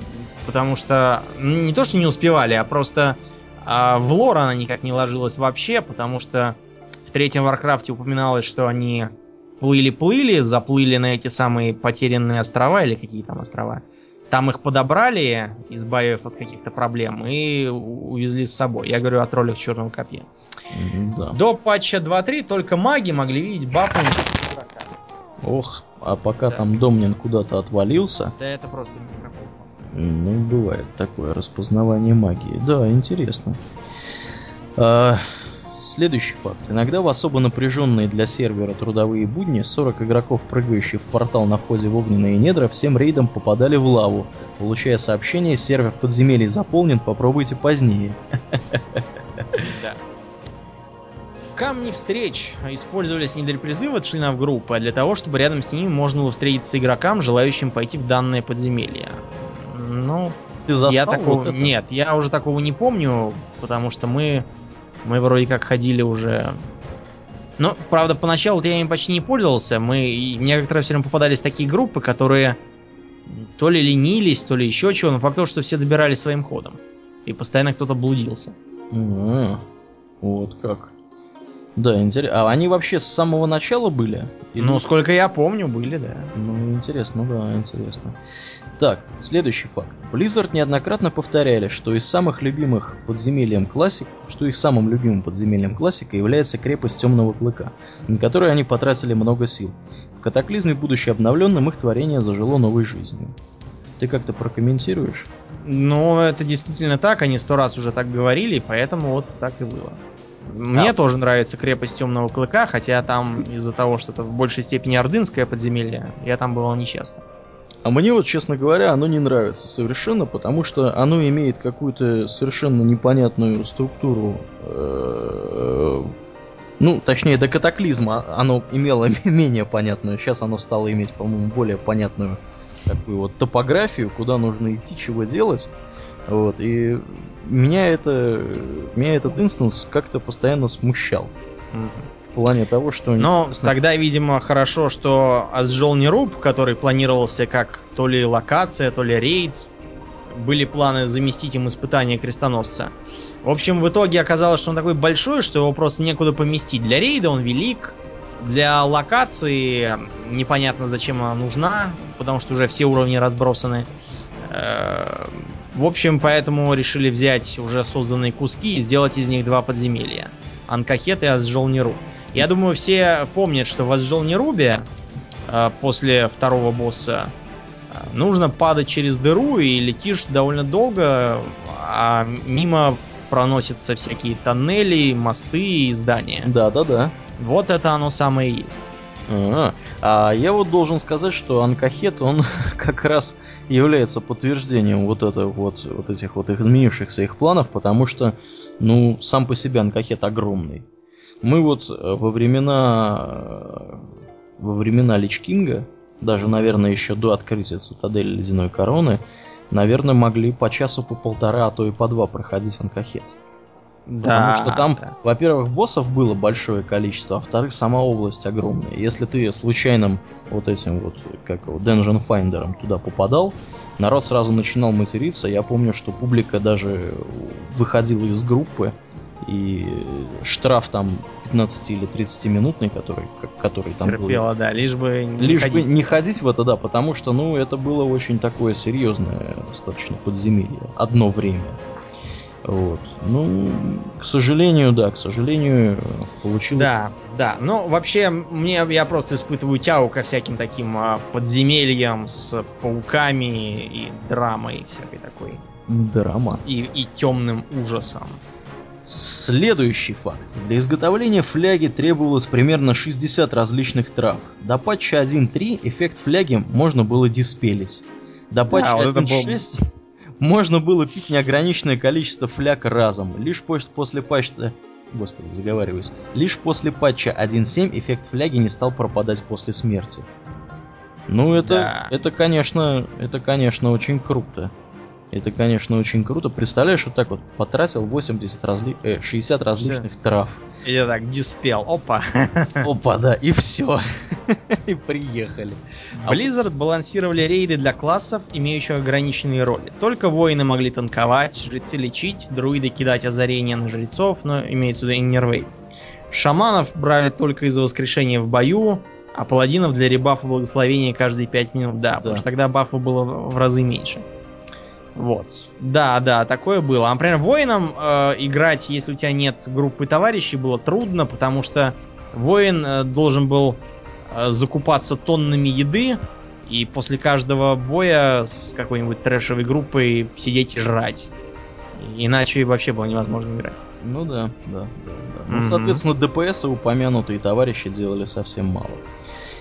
потому что ну, не то, что не успевали, а просто а в лор она никак не ложилась вообще, потому что в третьем Варкрафте упоминалось, что они плыли-плыли, заплыли на эти самые потерянные острова или какие там острова. Там их подобрали, избавив от каких-то проблем, и увезли с собой. Я говорю о троллях черного копья. Да. До патча 2.3 только маги могли видеть бафы Ох, а пока да. там Домнин куда-то отвалился. Да это просто микрофон. Ну, бывает такое распознавание магии. Да, интересно. А, Следующий факт. Иногда в особо напряженные для сервера трудовые будни 40 игроков, прыгающие в портал на входе в огненные недра, всем рейдом попадали в лаву, получая сообщение «Сервер подземелий заполнен, попробуйте позднее». Да. Камни встреч использовались не для призыва членов группы, а для того, чтобы рядом с ними можно было встретиться игрокам, желающим пойти в данное подземелье. Ну, ты застал я такого... Вот Нет, я уже такого не помню, потому что мы мы вроде как ходили уже... Ну, правда, поначалу я ими почти не пользовался. Мы... Мне как-то все время попадались такие группы, которые то ли ленились, то ли еще чего, но факт то, что все добирались своим ходом. И постоянно кто-то блудился. Mm-hmm. Вот как. Да, интересно. А они вообще с самого начала были? Или... Ну, сколько я помню, были, да. Ну, интересно, да, интересно. Так, следующий факт. Blizzard неоднократно повторяли, что из самых любимых подземельем классик, что их самым любимым подземельем классика является крепость Темного Клыка, на которой они потратили много сил. В катаклизме, будучи обновленным, их творение зажило новой жизнью. Ты как-то прокомментируешь? Ну, это действительно так, они сто раз уже так говорили, поэтому вот так и было. Мне а. тоже нравится крепость Темного Клыка, хотя там из-за того, что это в большей степени ордынское подземелье, я там бывал нечасто. А мне вот, честно говоря, оно не нравится совершенно, потому что оно имеет какую-то совершенно непонятную структуру. Э, ну, точнее, до катаклизма оно имело менее понятную. Сейчас оно стало иметь, по-моему, более понятную такую вот топографию, куда нужно идти, чего делать. Вот, и меня это, меня этот инстанс как-то постоянно смущал. Mm-hmm плане того, что... Но тогда, видимо, хорошо, что Азжолнируб, который планировался как то ли локация, то ли рейд, были планы заместить им испытание крестоносца. В общем, в итоге оказалось, что он такой большой, что его просто некуда поместить. Для рейда он велик, для локации непонятно, зачем она нужна, потому что уже все уровни разбросаны. В общем, поэтому решили взять уже созданные куски и сделать из них два подземелья. Анкахет и Азжолнируб. Я думаю, все помнят, что в Азжолнирубе э, после второго босса э, нужно падать через дыру и летишь довольно долго, а мимо проносятся всякие тоннели, мосты и здания. Да, да, да. Вот это оно самое и есть. А, а я вот должен сказать, что Анкахет, он как раз является подтверждением вот, это, вот, вот этих вот изменившихся их планов, потому что, ну, сам по себе Анкахет огромный. Мы вот э, во времена э, во времена Лич Кинга, даже, наверное, еще до открытия цитадели Ледяной Короны, наверное, могли по часу, по полтора, а то и по два проходить Анкахет. Да. Потому что там, да. во-первых, боссов было большое количество, а во-вторых, сама область огромная. Если ты случайным вот этим вот, как его, Dungeon Finder туда попадал, народ сразу начинал материться. Я помню, что публика даже выходила из группы, и штраф там 15 или 30 минутный, который, который там Терпела, был. да, лишь бы не Лишь ходить. бы не ходить в это, да, потому что, ну, это было очень такое серьезное достаточно подземелье. Одно время. Вот. Ну, к сожалению, да, к сожалению, получилось. Да, да. Но вообще, мне я просто испытываю тягу ко всяким таким а, подземельям с пауками и драмой всякой такой. Драма. И, и темным ужасом. Следующий факт. Для изготовления фляги требовалось примерно 60 различных трав. До патча 1.3 эффект фляги можно было диспелить. До патча да, 1.6 был... можно было пить неограниченное количество фляг разом. Лишь после патча... Господи, заговариваюсь. Лишь после патча 1.7 эффект фляги не стал пропадать после смерти. Ну, это, да. это, конечно, это, конечно, очень круто. Это, конечно, очень круто. Представляешь, вот так вот потратил 80 разли... э, 60 различных все. трав. Или так, диспел. Опа. Опа, да, и все. и приехали. Blizzard балансировали рейды для классов, имеющих ограниченные роли. Только воины могли танковать, жрецы лечить, друиды кидать озарения на жрецов, но имеется в виду иннервейт. Шаманов брали только из-за воскрешения в бою, а паладинов для ребафа благословения каждые 5 минут, да, да. потому что тогда бафа было в разы меньше. Вот. Да, да, такое было. А, например, воином э, играть, если у тебя нет группы товарищей, было трудно, потому что воин э, должен был э, закупаться тоннами еды и после каждого боя с какой-нибудь трэшевой группой сидеть и жрать. Иначе вообще было невозможно играть. Ну да, да, да. да. Ну, mm-hmm. соответственно, ДПС упомянутые товарищи делали совсем мало.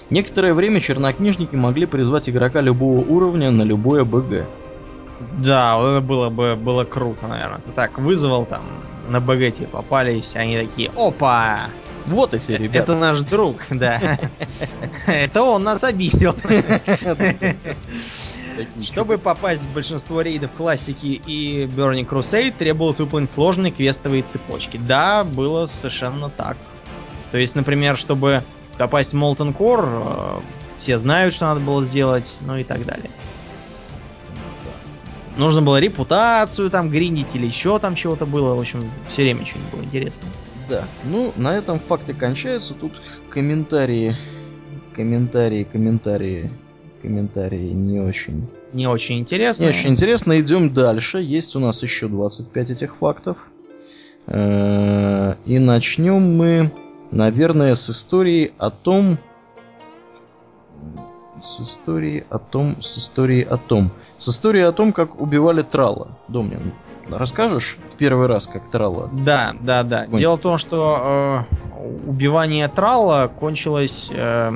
Некоторое время чернокнижники могли призвать игрока любого уровня на любое БГ. Да, вот это было бы было круто, наверное. Ты так вызвал там на БГ тебе попались, они такие, опа! Вот эти ребята. Это наш друг, да. Это он нас обидел. Чтобы попасть в большинство рейдов классики и Burning Crusade, требовалось выполнить сложные квестовые цепочки. Да, было совершенно так. То есть, например, чтобы попасть в Molten Core, э, все знают, что надо было сделать, ну и так далее. Нужно было репутацию там гриндить или еще там чего-то было. В общем, все время что-нибудь было интересно. Да. Ну, на этом факты кончаются. Тут комментарии, комментарии, комментарии, комментарии не очень. Не очень интересно. Не очень интересно. Идем дальше. Есть у нас еще 25 этих фактов. Э, и начнем мы, наверное, с истории о том, с историей о том, с историей о том. С историей о том, как убивали Трала. Домнин, расскажешь в первый раз, как Трала? Да, да, да. Гонь. Дело в том, что э, убивание Трала кончилось э,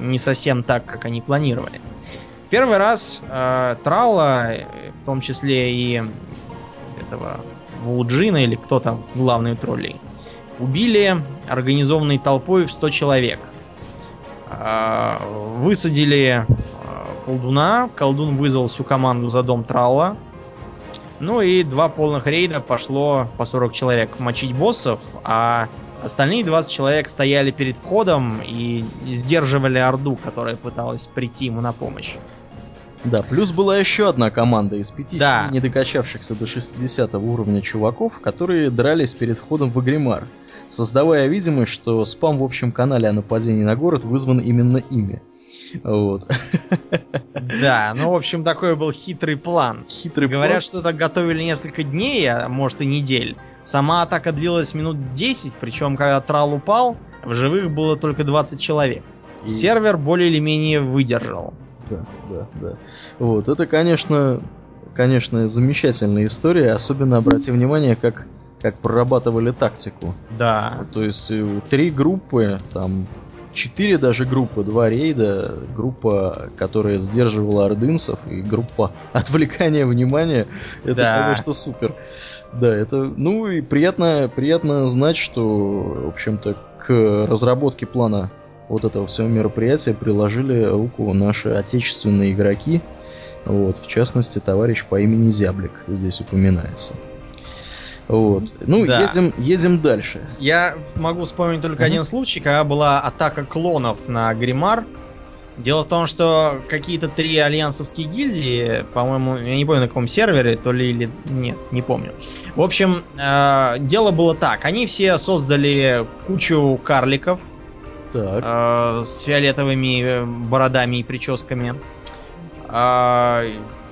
не совсем так, как они планировали. Первый раз э, Трала, в том числе и этого Вулджина или кто там главный троллей, убили организованной толпой в 100 человек – высадили а, колдуна. Колдун вызвал всю команду за дом Траула. Ну и два полных рейда пошло по 40 человек мочить боссов, а остальные 20 человек стояли перед входом и сдерживали Орду, которая пыталась прийти ему на помощь. Да, плюс была еще одна команда из пяти да. недокачавшихся до 60 уровня чуваков, которые дрались перед входом в Агримар создавая видимость, что спам в общем канале о нападении на город вызван именно ими. Вот. Да, ну, в общем, такой был хитрый план. Хитрый Говорят, план. что так готовили несколько дней, а может и недель. Сама атака длилась минут 10, причем когда трал упал, в живых было только 20 человек. И... Сервер более или менее выдержал. Да, да, да. Вот, это, конечно, конечно, замечательная история. Особенно обрати внимание, как как прорабатывали тактику. Да. То есть э, три группы, там четыре даже группы, два рейда, группа, которая сдерживала ордынцев, и группа отвлекания внимания. Это, Да. конечно, супер. Да, это, ну и приятно, приятно знать, что, в общем-то, к разработке плана вот этого всего мероприятия приложили руку наши отечественные игроки. Вот, в частности, товарищ по имени Зяблик здесь упоминается. Вот. Ну, Да. едем, едем дальше. Я могу вспомнить только Мгм. один случай, когда была атака клонов на Гримар. Дело в том, что какие-то три альянсовские гильдии, по-моему, я не помню на каком сервере, то ли или нет, не помню. В общем, э, дело было так. Они все создали кучу карликов Так. э, с фиолетовыми э, бородами и прическами. А,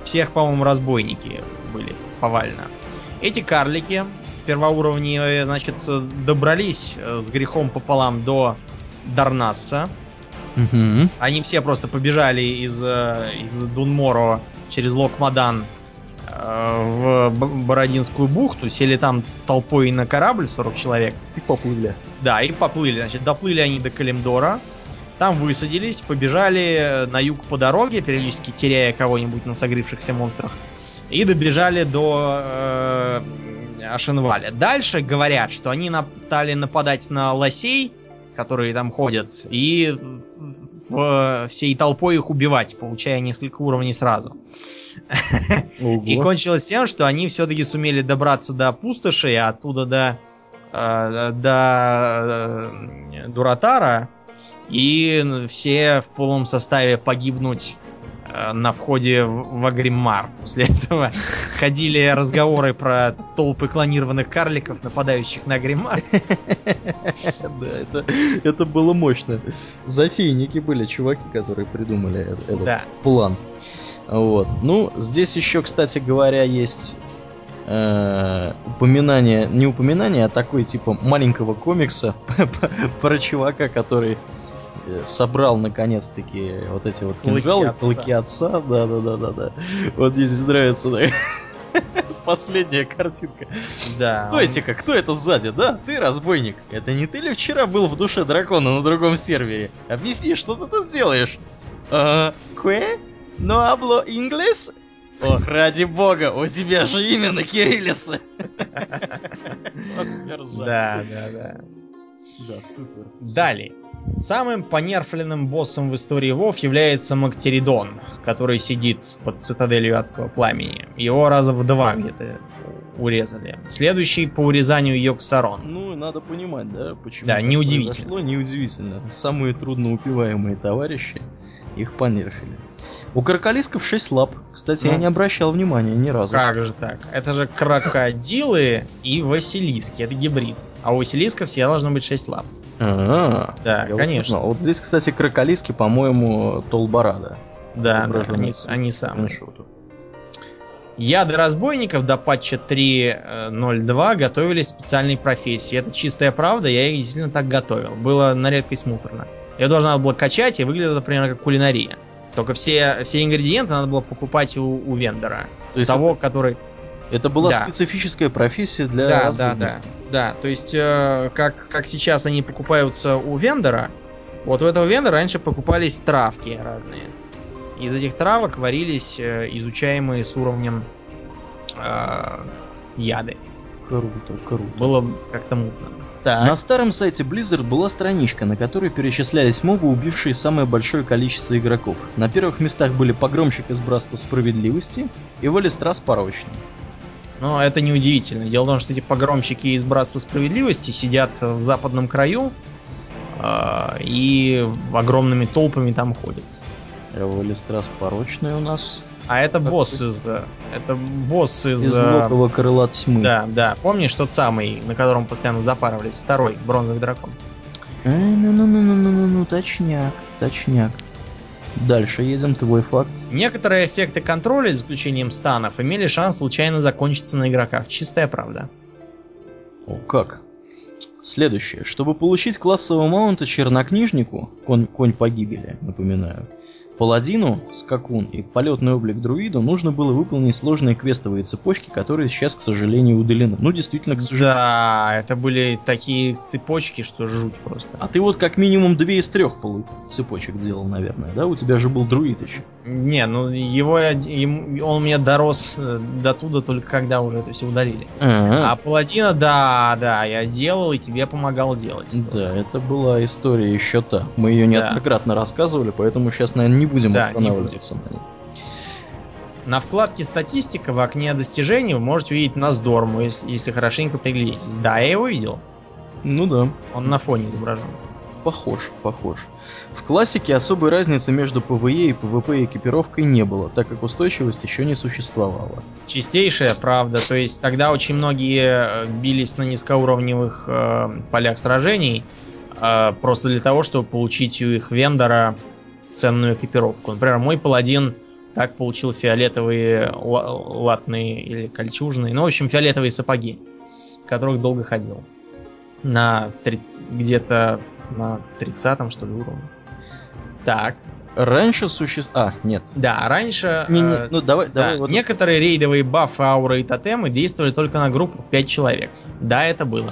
всех, по-моему, разбойники были повально. Эти карлики первоуровневые, значит, добрались э, с грехом пополам до Дарнасса. Мгм. Они все просто побежали из, э, из Дунморо через Локмадан э, в Бородинскую бухту, сели там толпой на корабль 40 человек. И поплыли. Да, и поплыли. Значит, доплыли они до Калимдора. Там высадились, побежали на юг по дороге, периодически теряя кого-нибудь на согревшихся монстрах. И добежали до э, Ашенваля. Дальше говорят, что они нап- стали нападать на лосей, которые там ходят, и в- в- всей толпой их убивать, получая несколько уровней сразу. Ого. И кончилось тем, что они все-таки сумели добраться до пустоши, а оттуда до, э, до э, Дуратара, и все в полном составе погибнуть э, на входе в, Агриммар. После этого ходили разговоры про толпы клонированных карликов, нападающих на Агриммар. Да, это, было мощно. Затейники были чуваки, которые придумали э- этот план. Вот. Ну, здесь еще, кстати говоря, есть э, упоминание, не упоминание, а такой типа маленького комикса про чувака, который э, собрал наконец-таки вот эти вот кинжалы, отца. клыки отца, да, да, да, да, да. Вот мне здесь нравится, да. Последняя картинка. Да. Стойте-ка, кто это сзади? Да, ты разбойник. Это не ты ли вчера был в душе дракона на другом сервере? Объясни, что ты тут делаешь? А, кве? Но абло инглес? Ох, ради бога, у тебя же имя на кириллице. Да, да, да. Да, супер. Далее. Самым понерфленным боссом в истории Вов является Мактеридон, который сидит под цитаделью адского пламени. Его раза в два где-то урезали. Следующий по урезанию Йоксарон. Ну, надо понимать, да, почему Да, неудивительно. Неудивительно. Самые трудноупиваемые товарищи, их понерфили. У кроколисков 6 лап. Кстати, я Ну. не обращал внимания ни разу. Как же так? Это же крокодилы и василиски. Это гибрид. А у василисков всегда должно быть 6 лап. А, Да, я вот конечно. не знал. Вот здесь, кстати, кроколиски, по-моему, Толбарада. Да, да, они, они самые. скриншоту. Яды разбойников до патча 3.02 готовились специальной профессии. Это чистая правда, я их действительно так готовил. Было на редкость муторно. Ее должна была качать, и выглядит это примерно как кулинария. Только все, все ингредиенты надо было покупать у, у вендора. То есть того, который... это была да. специфическая профессия для Да, да, разбойников. да. Да, то есть, э, как, как сейчас они покупаются у вендора, вот у этого вендора раньше покупались травки разные. Из этих травок варились э, изучаемые с уровнем э, яды. Круто, круто. Было как-то мутно. На старом сайте Blizzard была страничка, на которой перечислялись мобы, убившие самое большое количество игроков. На первых местах были Погромщик из Братства Справедливости и Валистрас Порочный. Но это неудивительно. Дело в том, что эти погромщики из Братства Справедливости сидят в западном краю э, и огромными толпами там ходят. Валистрас Порочный у нас А это Как босс ты? из... э, Это босс из... из э, Локового Крыла Тьмы. Да, да. Помнишь тот самый, на котором постоянно запарывались? Второй, бронзовый дракон. Э, Ну-ну-ну-ну-ну-ну, точняк, точняк. Дальше едем, твой факт. Некоторые эффекты контроля, за исключением станов, имели шанс случайно закончиться на игроках. Чистая правда. О, как? Следующее. Чтобы получить классового маунта чернокнижнику, конь, конь погибели, напоминаю, Паладину, скакун и полетный облик друиду нужно было выполнить сложные квестовые цепочки, которые сейчас, к сожалению, удалены. Ну, действительно, к сожалению. Да, это были такие цепочки, что жуть просто. А ты вот как минимум две из трех цепочек делал, наверное, да? У тебя же был друид еще. Не, ну его, я- ему- он меня дорос э, до туда только когда уже это все удалили. А, А паладина, да, да, я делал и тебе помогал делать. Да, это была история еще та. Мы ее неоднократно рассказывали, поэтому сейчас, наверное, не будем Да, не останавливаться на ней. На вкладке статистика в окне достижений вы можете увидеть Ноздорму, если, если хорошенько приглядитесь. Да, я его видел. Ну да. Он на фоне изображен. Похож, похож. В классике особой разницы между PvE и PvP экипировкой не было, так как устойчивость еще не существовала. Чистейшая правда. То есть тогда очень многие э, бились на низкоуровневых э, полях сражений э, просто для того, чтобы получить у их вендора ценную экипировку. Например, мой паладин так получил фиолетовые ла- латные или кольчужные, ну, в общем, фиолетовые сапоги, в которых долго ходил. На три- где-то на 30 что ли, уровне. Так. Раньше существовало... А, нет. Да, раньше... Не, не, э, ну давай, да, давай вот... некоторые рейдовые бафы, ауры и тотемы действовали только на группу в 5 человек. Да, это было.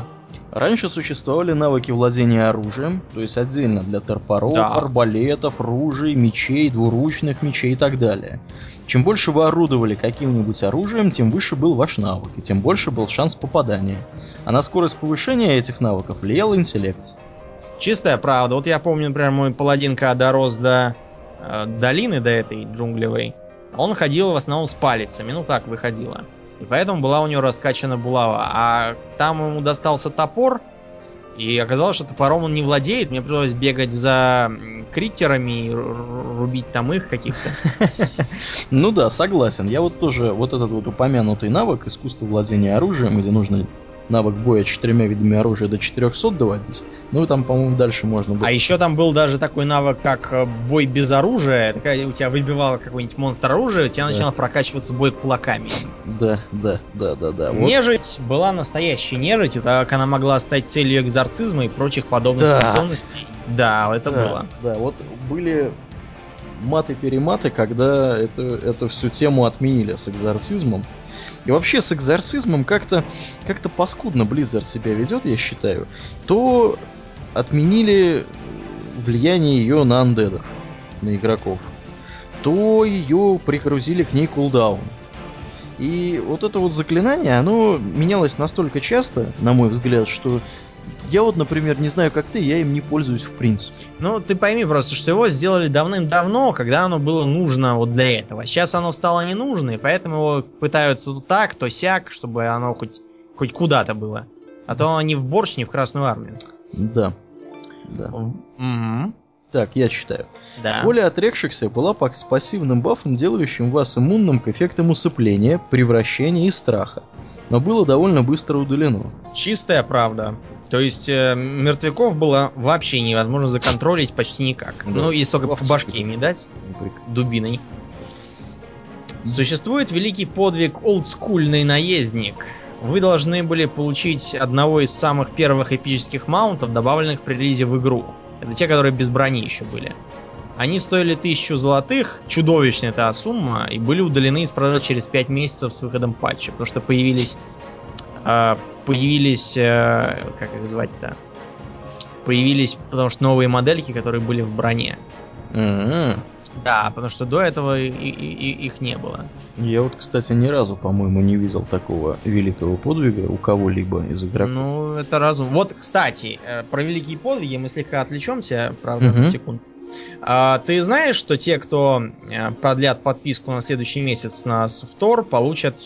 Раньше существовали навыки владения оружием, то есть отдельно для торпоров, Да. арбалетов, ружей, мечей, двуручных мечей и так далее. Чем больше вы орудовали каким-нибудь оружием, тем выше был ваш навык, и тем больше был шанс попадания. А на скорость повышения этих навыков влиял интеллект. Чистая правда. Вот я помню, например, мой паладин, когда дорос до э, долины, до этой джунглевой, он ходил в основном с палицами. Ну так выходило. И поэтому была у него раскачана булава. А там ему достался топор, и оказалось, что топором он не владеет. Мне пришлось бегать за м, криттерами и ру- ру- рубить там их каких-то. Ну да, согласен. Я вот тоже, вот этот вот упомянутый навык искусство владения оружием, где нужно навык боя четырьмя видами оружия до 400 доводить. Ну и там, по-моему, дальше можно было. А еще там был даже такой навык, как э, бой без оружия. Такая у тебя выбивало какой-нибудь монстр оружия, у тебя Да. начинал прокачиваться бой кулаками. Да, да, да, да, да. Вот. Нежить была настоящей нежитью, так как она могла стать целью экзорцизма и прочих подобных Да. способностей. Да, это да, было. Да, вот были маты-перематы, когда это, эту всю тему отменили с экзорцизмом. И вообще с экзорцизмом как-то как паскудно Blizzard себя ведет, я считаю. То отменили влияние ее на андедов, на игроков. То ее пригрузили к ней кулдаун. И вот это вот заклинание, оно менялось настолько часто, на мой взгляд, что я вот, например, не знаю, как ты, я им не пользуюсь в принципе. Ну, ты пойми просто, что его сделали давным-давно, когда оно было нужно вот для этого. Сейчас оно стало не нужно, и поэтому его пытаются то так, то сяк, чтобы оно хоть, хоть куда-то было. А то они в борщ, не в Красную Армию. Да. Да. Мгм. Так, я читаю. Да. Воля отрекшихся была с пассивным бафом, делающим вас иммунным к эффектам усыпления, превращения и страха. Но было довольно быстро удалено. Чистая правда. То есть э, мертвяков было вообще невозможно законтролить почти никак. Да. Ну, если только по Вовсю. башке им не дать дубиной. Существует великий подвиг олдскульный наездник. Вы должны были получить одного из самых первых эпических маунтов, добавленных при релизе в игру. Это те, которые без брони еще были. Они стоили тысячу золотых, чудовищная та сумма, и были удалены из продажи через 5 месяцев с выходом патча, потому что появились... э, появились... э, как их звать-то? Появились, потому что новые модельки, которые были в броне. М-м. Да, потому что до этого и- и- и- их не было. Я вот, кстати, ни разу, по-моему, не видел такого великого подвига у кого-либо из игроков. Ну, это разум. Вот, кстати, э, про великие подвиги мы слегка отвлечемся, правда, Мгм. на секунду. А, ты знаешь, что те, кто э, продлят подписку на следующий месяц на Втор, получат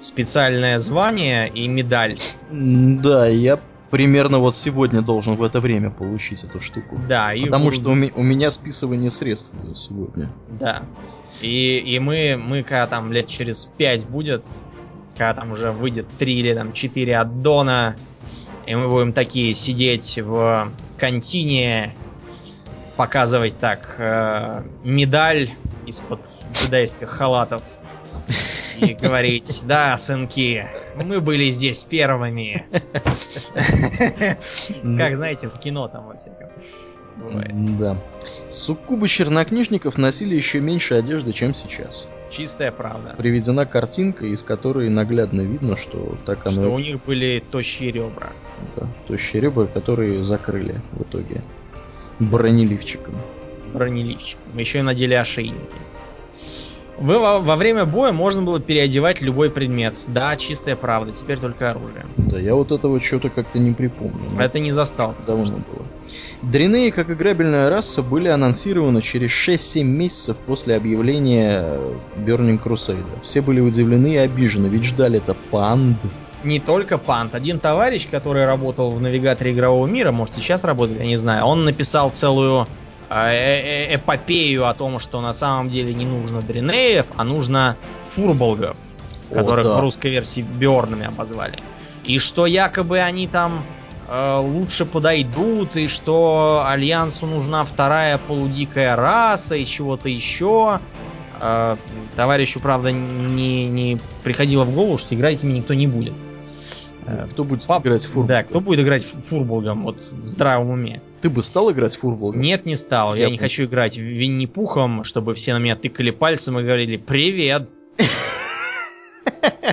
специальное звание и медаль. Да, я примерно вот сегодня должен в это время получить эту штуку. Да, и Потому будут что у, ми- у меня списывание средств сегодня. Да. И, и мы, мы, когда там лет через пять будет, когда там уже выйдет три или там четыре аддона, и мы будем такие сидеть в контине, показывать так э, медаль из-под джедайских халатов и говорить, да, сынки, мы были здесь первыми. Как, знаете, в кино там во всяком. бывает. Да. Суккубы чернокнижников носили еще меньше одежды, чем сейчас. Чистая правда. Приведена картинка, из которой наглядно видно, что так оно... Что у них были тощие ребра. Да, тощие ребра, которые закрыли в итоге бронеливчиком. Бронеливчиком. Еще и надели ошейники. Вы во, во время боя можно было переодевать любой предмет. Да, чистая правда, теперь только оружие. Да, я вот этого что-то как-то не припомню. но Это не застал. Давно было. Дряные, как играбельная раса, были анонсированы через 6-7 месяцев после объявления Burning Crusade. Все были удивлены и обижены, ведь ждали это панд. Не только пант. Один товарищ, который работал в навигаторе игрового мира, может сейчас работает, я не знаю, он написал целую э, э, э, эпопею о том, что на самом деле не нужно дренеев, а нужно фурболгов, О, которых да. в русской версии Биорнами обозвали. И что якобы они там э, лучше подойдут, и что Альянсу нужна вторая полудикая раса и чего-то еще. Э, товарищу, правда, не, не приходило в голову, что играть ими никто не будет. Э, Кто будет пап- играть в фурбол? Да, кто будет играть в фурболгом вот в здравом уме? Ты бы стал играть в фурбол? Нет, не стал. Я, Я не хочу играть Винни-Пухом, чтобы все на меня тыкали пальцем и говорили «Привет!»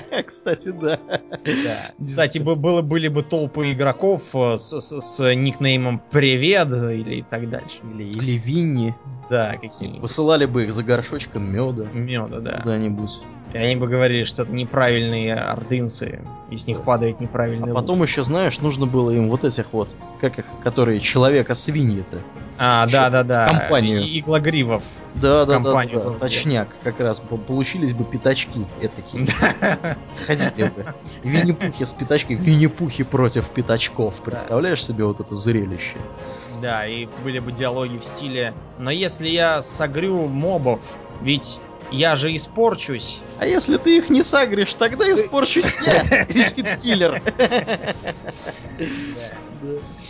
Кстати, да. Да. Кстати, бы- было, были бы толпы игроков э, с, с- с никнеймом «Привет» или так дальше. Или, или Винни. Да, какие-нибудь. Посылали бы их за горшочком меда. Меда, да. Куда-нибудь. И они бы говорили, что это неправильные ордынцы, и с них падает А неправильный лук. потом еще, знаешь, нужно было им вот этих вот, как их, которые человека свиньи-то. А, да, да, да. компанию. И- Иглогривов. Да, да, да, точняк, как раз по- получились бы пятачки этакие. Ходили бы. Винни-пухи с пятачки, Винни-пухи против пятачков. Представляешь себе вот это зрелище? Да, и были бы диалоги в стиле «Но если я согрю мобов, ведь я же испорчусь». А если ты их не сагришь, тогда испорчусь я, кричит киллер.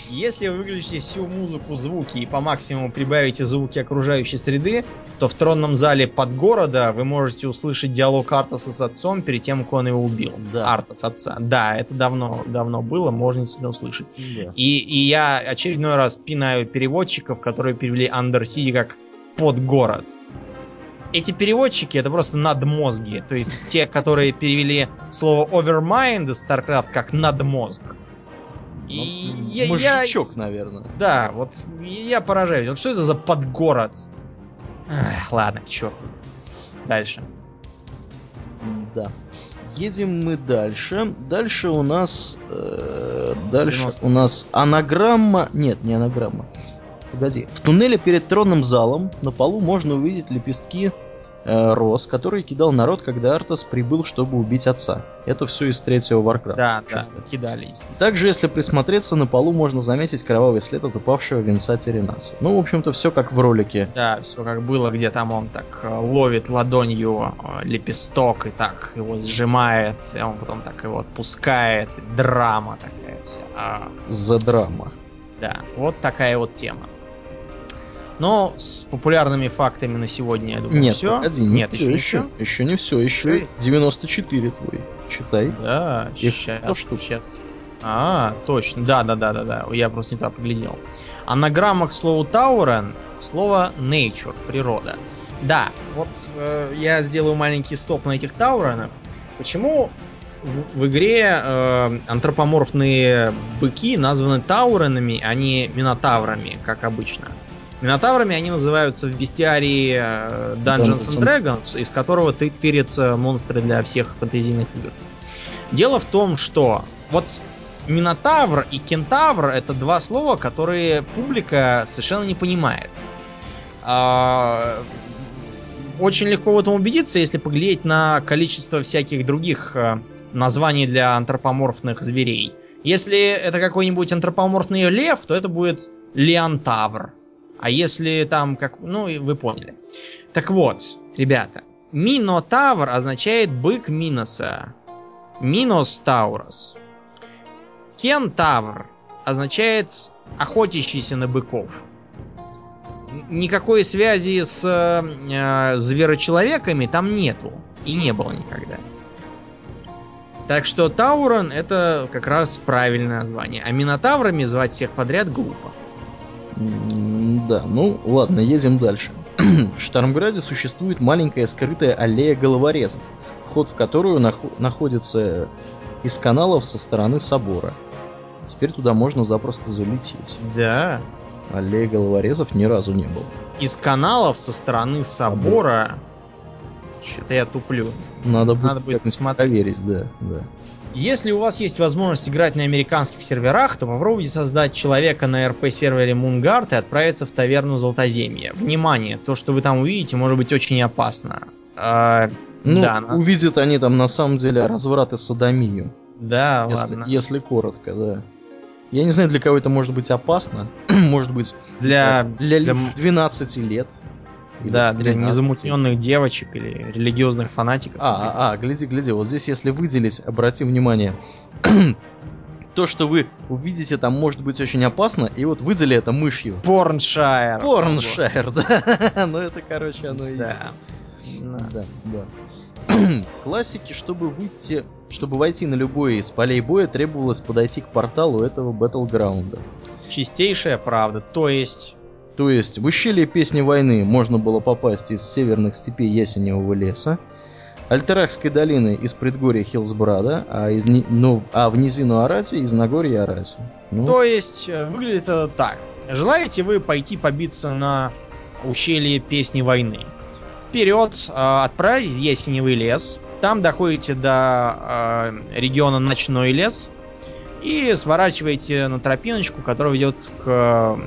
Если вы выключите всю музыку, звуки и по максимуму прибавите звуки окружающей среды, то в тронном зале под города вы можете услышать диалог Артаса с отцом перед тем, как он его убил. Да. Артас отца. Да, это давно, давно было, можно действительно услышать. И, и я очередной раз пинаю переводчиков, которые перевели City как под город. Эти переводчики это просто надмозги. То есть те, которые перевели слово overmind из StarCraft как надмозг. И я, я- Мужичок, наверное. да, вот я поражаюсь. Вот что это за подгород? Эх, ладно, к черту. Дальше. Да. Едем мы дальше. Дальше у нас... э, дальше 90. у нас анаграмма... Нет, не анаграмма. Погоди. В туннеле перед тронным залом на полу можно увидеть лепестки э, роз, которые кидал народ, когда Артас прибыл, чтобы убить отца. Это все из третьего Warcraft. Да, да, кидали, естественно. Также, если присмотреться, на полу можно заметить кровавый след от упавшего венца Теренаса. Ну, в общем-то, все как в ролике. Да, все как было, где там он так э, ловит ладонью э, лепесток и так его сжимает, и он потом так его отпускает. Драма такая вся. А, За драма. да, вот такая вот тема. Но с популярными фактами на сегодня, я думаю, Нет, все. погоди, не Нет, всё еще еще. все. Еще не все, еще Еще есть? 94 твой. Читай. Да, Их сейчас, штук. сейчас. А, точно, да, да, да, да, да. Я просто не так поглядел. Анаграмма к слову Таурен, слово nature, природа. Да, вот э, я сделаю маленький стоп на этих Тауренах. Почему в, в игре э, антропоморфные быки названы Тауренами, а не Минотаврами, как обычно? Минотаврами они называются в бестиарии э, Dungeons and Dragons, из которого ты тырятся монстры для всех фэнтезийных игр. Дело в том, что вот Минотавр и Кентавр это два слова, которые публика совершенно не понимает. А, Очень легко в этом убедиться, если поглядеть на количество всяких других э, названий для антропоморфных зверей. Если это какой-нибудь антропоморфный лев, то это будет леонтавр. А если там как... Ну, вы поняли. Так вот, ребята. Минотавр означает бык Миноса. Минос Таурос. Кентавр означает охотящийся на быков. Никакой связи с э, зверочеловеками там нету. И не было никогда. Так что Таурон это как раз правильное название. А Минотаврами звать всех подряд глупо. Да, ну ладно, едем дальше. в Штармграде существует маленькая скрытая аллея головорезов, вход в которую нах- находится из каналов со стороны собора. Теперь туда можно запросто залететь. Да. Аллея головорезов ни разу не был. Из каналов со стороны собора... Что-то я туплю. Надо будет, Надо будет посмотреть. проверить, да, да. Если у вас есть возможность играть на американских серверах, то попробуйте создать человека на РП-сервере Moonguard и отправиться в таверну Золотоземья. Внимание, то, что вы там увидите, может быть очень опасно. А, Ну, да, увидят они там на самом деле разврат и садомию. да, Если, ладно. если коротко, да. Я не знаю, для кого это может быть опасно. может быть, Для, э, для лиц для м- 12 лет. Или да, для 13. незамутненных девочек или религиозных фанатиков. А, а, а, гляди, гляди, вот здесь, если выделить, обрати внимание, то, что вы увидите, там может быть очень опасно, и вот выдели это мышью. Порншайр. Порншайр, да. Ну это, короче, оно и Да. есть. Да. Да, да. В классике, чтобы выйти, чтобы войти на любой из полей боя, требовалось подойти к порталу этого батлграунда. Чистейшая правда. То есть... То есть в ущелье Песни войны можно было попасть из северных степей Ясеневого леса, Альтерахской долины из предгорья Хилсбрада, а, из, ну, а в низину Арати из Нагорья Арати. Ну, То есть, э, выглядит это так. Желаете вы пойти побиться на ущелье Песни Войны? Вперед, э, отправитесь в Ясеневый лес. Там доходите до э, региона Ночной лес. И сворачиваете на тропиночку, которая ведет к э,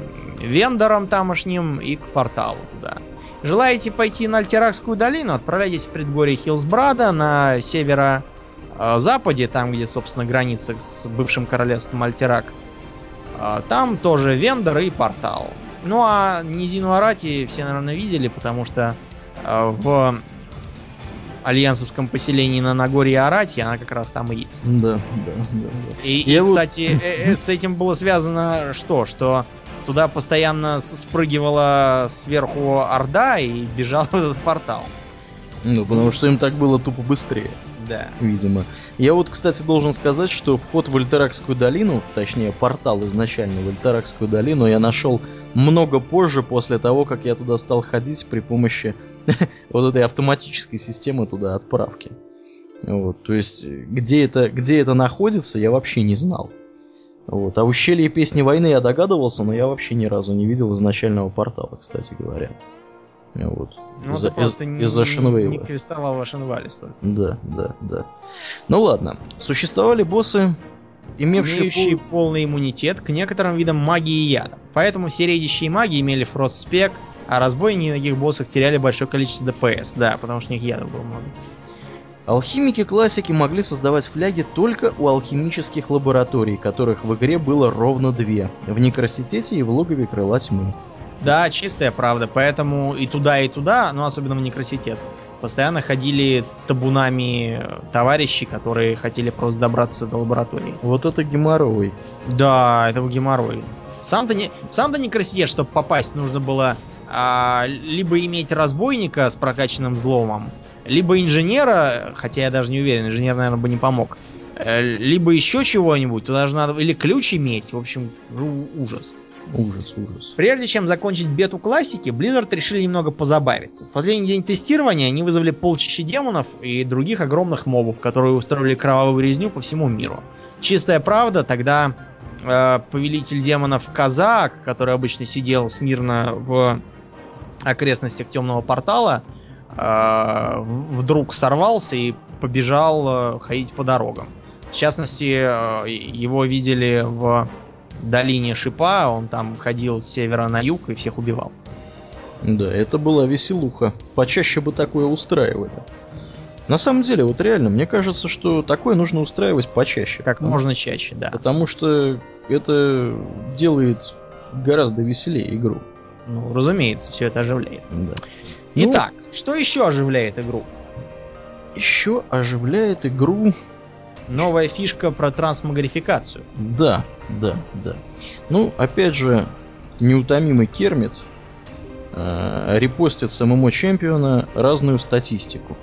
вендорам тамошним и к порталу туда. Желаете пойти на Альтеракскую долину? Отправляйтесь в предгорье Хилсбрада на северо-западе, там, где, собственно, граница с бывшим королевством Альтерак. А, Там тоже вендор и портал. Ну а низину Арати все, наверное, видели, потому что а, в альянсовском поселении на Нагорье Арати она как раз там и есть. да, да, да, да. И, и, вот- кстати, э, э, с этим было связано что? Что туда постоянно спрыгивала сверху Орда и бежал в этот портал. Ну, потому что им так было тупо быстрее. Да. видимо. Я вот, кстати, должен сказать, что вход в Альтеракскую долину, точнее, портал изначально в Альтеракскую долину я нашел много позже, после того, как я туда стал ходить при помощи вот этой автоматической системы туда отправки. Вот, то есть, где это, где это находится, я вообще не знал. Вот, а ущелье Песни Войны я догадывался, но я вообще ни разу не видел изначального портала, кстати говоря. Вот. Ну, Из-за- из- не, из-за Шинвейва. не квестовал в Ашенвале столько. Да, да, да. Ну ладно. Существовали боссы, имевшие, имеющие пол- полный иммунитет к некоторым видам магии и яда. Поэтому все редящие маги имели фрост-спек, а разбойники на таких боссах теряли большое количество ДПС. Да, потому что у них ядов было много. Алхимики классики могли создавать фляги только у алхимических лабораторий, которых в игре было ровно две. В Некроситете и в Логове Крыла Тьмы. Да, чистая правда. Поэтому и туда, и туда, ну особенно в Некроситет, постоянно ходили табунами э, товарищи, которые хотели просто добраться до лаборатории. Вот это геморрой. Да, это геморрой. Сам-то не, сам-то не красивее, чтобы попасть, нужно было а, либо иметь разбойника с прокачанным взломом, либо инженера, хотя я даже не уверен, инженер, наверное, бы не помог. э, Либо еще чего-нибудь, туда даже надо или ключ иметь, в общем, жу- ужас. Ужас, ужас. Прежде чем закончить бету классики, Blizzard решили немного позабавиться. В последний день тестирования они вызвали полчища демонов и других огромных мобов, которые устроили кровавую резню по всему миру. Чистая правда, тогда э, повелитель демонов Казак, который обычно сидел смирно в окрестностях темного портала, э, вдруг сорвался и побежал э, ходить по дорогам. В частности, э, его видели в долине Шипа, он там ходил с севера на юг и всех убивал. Да, это была веселуха. Почаще бы такое устраивали. На самом деле, вот реально, мне кажется, что такое нужно устраивать почаще. Как Потому- можно чаще, да. Потому что это делает гораздо веселее игру. Ну, разумеется, все это оживляет. Да. Ну, Итак, что еще оживляет игру? еще оживляет игру Новая фишка про трансмагрификацию. Да, да, да. Ну, опять же, неутомимый Кермит э, репостит с ММО чемпиона разную статистику.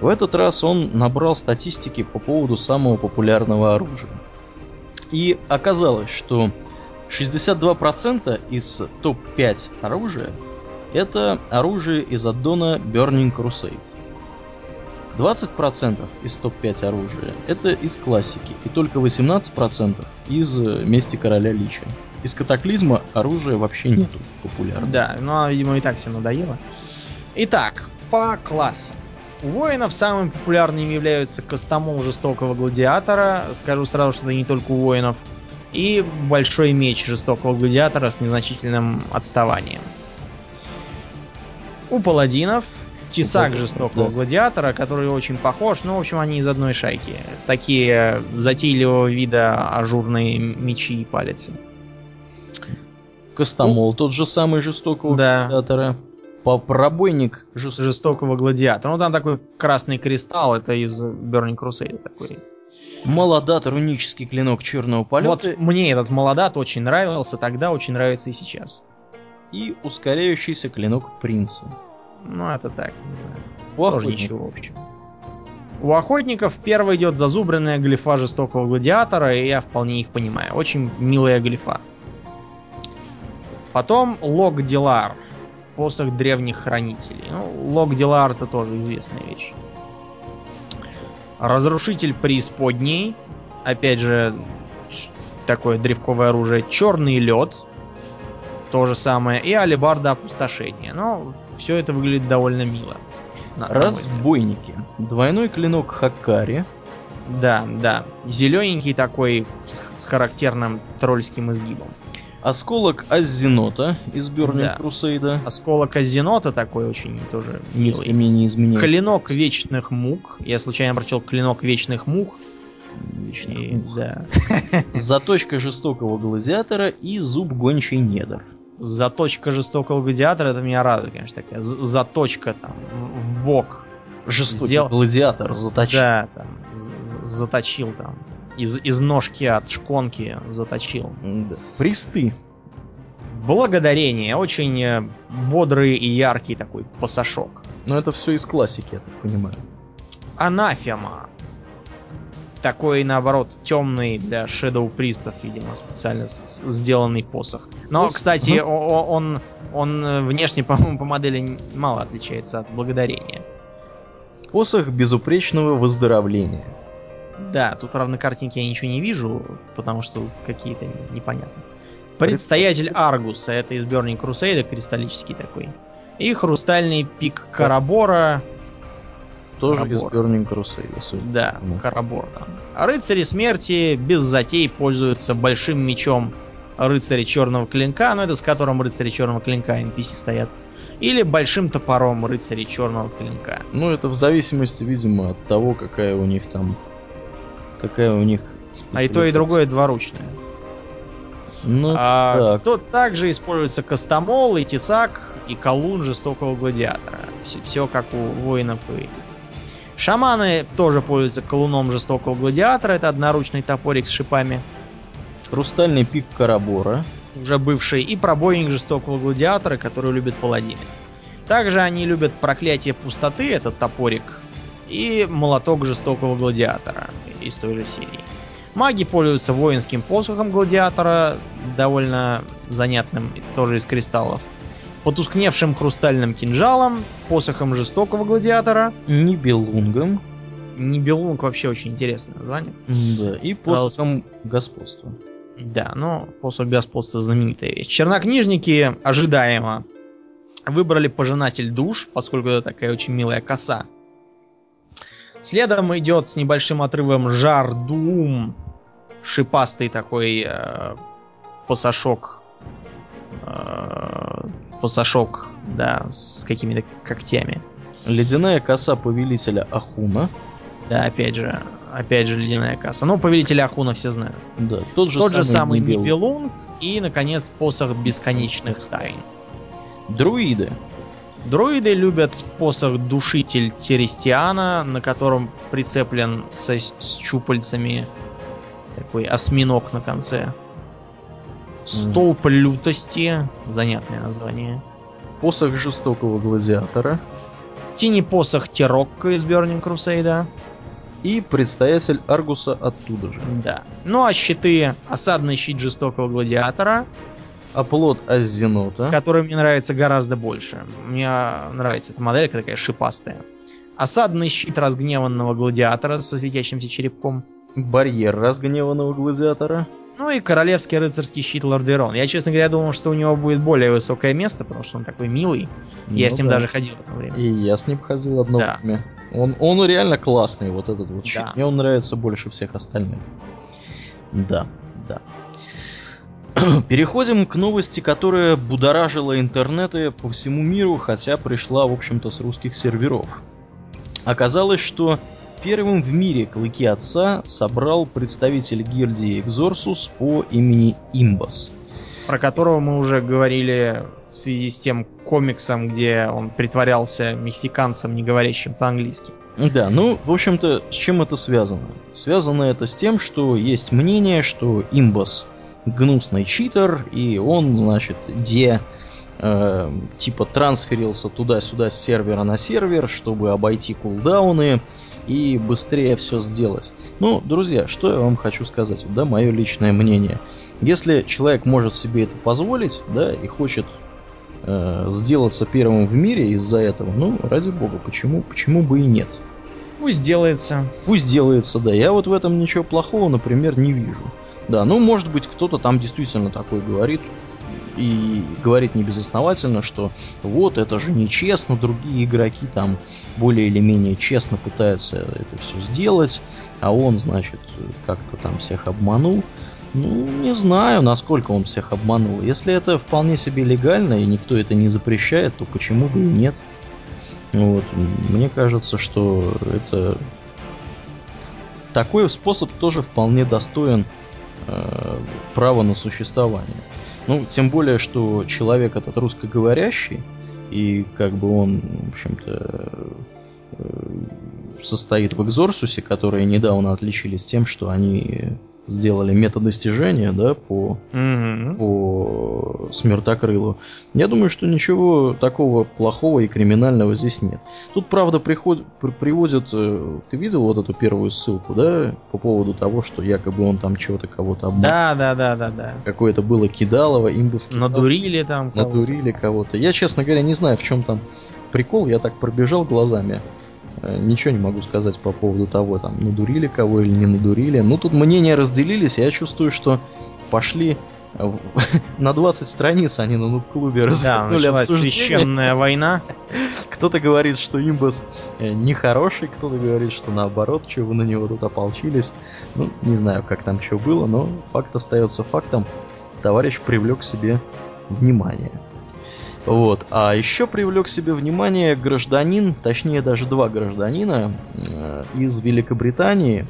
В этот раз он набрал статистики по поводу самого популярного оружия. И оказалось, что 62% из топ-5 оружия это оружие из аддона Burning Crusade. 20% из топ-5 оружия это из классики, и только 18% из Мести Короля Лича. Из катаклизма оружия вообще нету популярного. Да, ну, видимо, и так все надоело. Итак, по классам. У воинов самыми популярными являются Костомол Жестокого Гладиатора. Скажу сразу, что это не только у воинов. И Большой Меч Жестокого Гладиатора с незначительным отставанием. У паладинов Тесак Жестокого да. Гладиатора, который очень похож. Ну, в общем, они из одной шайки. Такие затейливого вида ажурные мечи и палицы. Костомол, тот же самый жестокого Да. гладиатора. Пробойник жестокого. Жестокого Гладиатора. Ну, там такой красный кристалл. Это из Burning Crusade такой. Молодат, рунический клинок черного полета. Вот мне этот молодат очень нравился тогда, очень нравится и сейчас. И ускоряющийся клинок принца. Ну, это так, не знаю. У Тоже ничего, в общем. У охотников первый идет зазубренная глифа жестокого гладиатора, и я вполне их понимаю. Очень милая глифа. Потом Лог Дилар. Посох древних хранителей. Ну, Лог Дилар это тоже известная вещь. Разрушитель преисподней. Опять же, такое древковое оружие. Черный лед. То же самое. И алебарда опустошения. Но все это выглядит довольно мило. Разбойники. Двойной клинок Хакари. Да, да. Зелененький такой с, с характерным тролльским изгибом. Осколок Аззенота из Burning Да. Crusade. Осколок Азенота такой очень тоже Если милый. мне не изменяет. Клинок вечных мук. Я случайно прочел клинок вечных мух. Вечных И, мух. да. Заточка жестокого гладиатора и зуб гончей недр. Заточка жестокого гладиатора, это меня радует, конечно, такая. Заточка там в бок. Жестокий Сдел- гладиатор заточил. Да, там, заточил там. Из, из ножки от шконки заточил. Да. Присты. Благодарение. Очень э, бодрый и яркий такой пасашок. Но это все из классики, я так понимаю. Анафема. Такой, наоборот, темный для Shadow Пристов, видимо, специально сделанный посох. Но, Ну, с- кстати, о- он, он э, внешне, по-моему, по модели мало отличается от благодарения. Посох безупречного выздоровления. Да, тут, правда, на картинке я ничего не вижу, потому что какие-то н- непонятные. Предстоятель Аргуса, это из Burning Crusade, кристаллический такой. И хрустальный пик Карабора, Тоже из Карабор. Burning Crusade, судя Да, всему. Карабор там. А рыцари смерти без затей пользуются большим мечом рыцаря черного клинка, ну это с которым рыцари черного клинка NPC стоят. Или большим топором рыцаря черного клинка. Ну, это в зависимости, видимо, от того, какая у них там... Какая у них А и то, и другое двуручное. Ну, А, так. Тут также используется Костомол и Тесак и Колун жестокого гладиатора. Все, как у воинов и. Шаманы тоже пользуются колуном жестокого гладиатора. Это одноручный топорик с шипами. Хрустальный пик Карабора. уже бывший, и пробойник жестокого гладиатора, который любят паладины. Также они любят проклятие пустоты, этот топорик, и молоток жестокого гладиатора из той же серии. Маги пользуются воинским посохом гладиатора, довольно занятным, тоже из кристаллов. Потускневшим хрустальным кинжалом, посохом жестокого гладиатора. Нибелунгом. Нибелунг вообще очень интересное название. Да, и Сразу посохом господства. Да, но посох господства знаменитая вещь. Чернокнижники ожидаемо выбрали пожинатель душ, поскольку это такая очень милая коса. Следом идет с небольшим отрывом жар Дум, шипастый такой э, посошок, э, посошок, да, с какими-то когтями. Ледяная коса повелителя Ахуна. Да, опять же, опять же ледяная касса. Ну, повелителя Ахуна все знают. Да, тот же Тот же самый Нибелунг. Нибелунг и, наконец, посох бесконечных тайн. Друиды. Друиды любят посох Душитель Терестиана, на котором прицеплен со- с чупальцами такой осьминог на конце. Столб лютости, занятное название. Посох жестокого гладиатора. Тени посох Терокко из Burning Crusade. И предстоятель Аргуса оттуда же. Да. Ну а щиты, осадный щит жестокого гладиатора. Оплот Азенота. Который мне нравится гораздо больше. Мне нравится эта моделька такая шипастая. Осадный щит разгневанного гладиатора со светящимся черепком. Барьер разгневанного гладиатора. Ну и королевский рыцарский щит Лордерон. Я, честно говоря, думал, что у него будет более высокое место, потому что он такой милый. Ну, я с ним да. даже ходил одно время. И я с ним ходил одно да. время. Он, он реально классный, вот этот вот щит. Да. Мне он нравится больше всех остальных. Да, да. Переходим к новости, которая будоражила интернеты по всему миру, хотя пришла, в общем-то, с русских серверов. Оказалось, что Первым в мире клыки отца собрал представитель гильдии Экзорсус по имени Имбас. Про которого мы уже говорили в связи с тем комиксом, где он притворялся мексиканцем, не говорящим по-английски. Да, ну, в общем-то, с чем это связано? Связано это с тем, что есть мнение, что Имбас гнусный читер, и он, значит, где э, типа трансферился туда-сюда с сервера на сервер, чтобы обойти кулдауны, и быстрее все сделать. Ну, друзья, что я вам хочу сказать, да, мое личное мнение. Если человек может себе это позволить, да, и хочет э, сделаться первым в мире из-за этого, ну, ради бога, почему, почему бы и нет? Пусть делается. Пусть делается, да. Я вот в этом ничего плохого, например, не вижу. Да, ну, может быть, кто-то там действительно такой говорит, и говорит небезосновательно, что вот это же нечестно, другие игроки там более или менее честно пытаются это все сделать, а он, значит, как-то там всех обманул. Ну, не знаю, насколько он всех обманул. Если это вполне себе легально и никто это не запрещает, то почему бы и нет? Вот. Мне кажется, что это такой способ тоже вполне достоин э, права на существование. Ну, тем более, что человек этот русскоговорящий, и как бы он, в общем-то, э, состоит в Экзорсусе, которые недавно отличились тем, что они сделали методостижения, да, по, mm-hmm. по смертокрылу. Я думаю, что ничего такого плохого и криминального здесь нет. Тут, правда, приход, при, приводят... Э, ты видел вот эту первую ссылку, да, по поводу того, что якобы он там чего-то кого-то обманул? Да, да, да, да, да. Какое-то было кидалово, имбус Надурили там кого-то. Надурили кого-то. Я, честно говоря, не знаю, в чем там прикол. Я так пробежал глазами. Э, ничего не могу сказать по поводу того, там, надурили кого или не надурили. Ну, тут мнения разделились, я чувствую, что пошли на 20 страниц они на нуб-клубе развернули да, священная война. Кто-то говорит, что имбас э, нехороший, кто-то говорит, что наоборот, что вы на него тут ополчились. Ну, не знаю, как там что было, но факт остается фактом. Товарищ привлек к себе внимание. Вот. А еще привлек себе внимание гражданин, точнее даже два гражданина э, из Великобритании,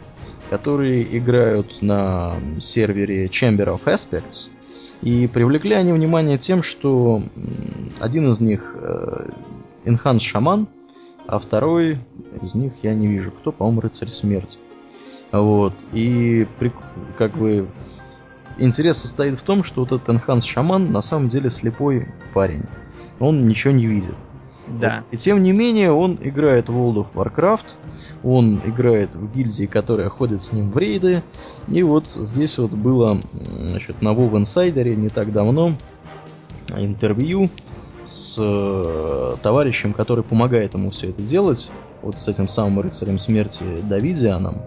которые играют на сервере Chamber of Aspects. И привлекли они внимание тем, что один из них э, Enhanced Шаман, а второй из них я не вижу. Кто, по-моему, Рыцарь Смерти. Вот. И как бы интерес состоит в том, что вот этот Enhanced Шаман на самом деле слепой парень он ничего не видит. Да. И тем не менее, он играет в World of Warcraft, он играет в гильдии, которая ходит с ним в рейды. И вот здесь вот было значит, на WoW Insider не так давно интервью с э, товарищем, который помогает ему все это делать, вот с этим самым рыцарем смерти Давидианом.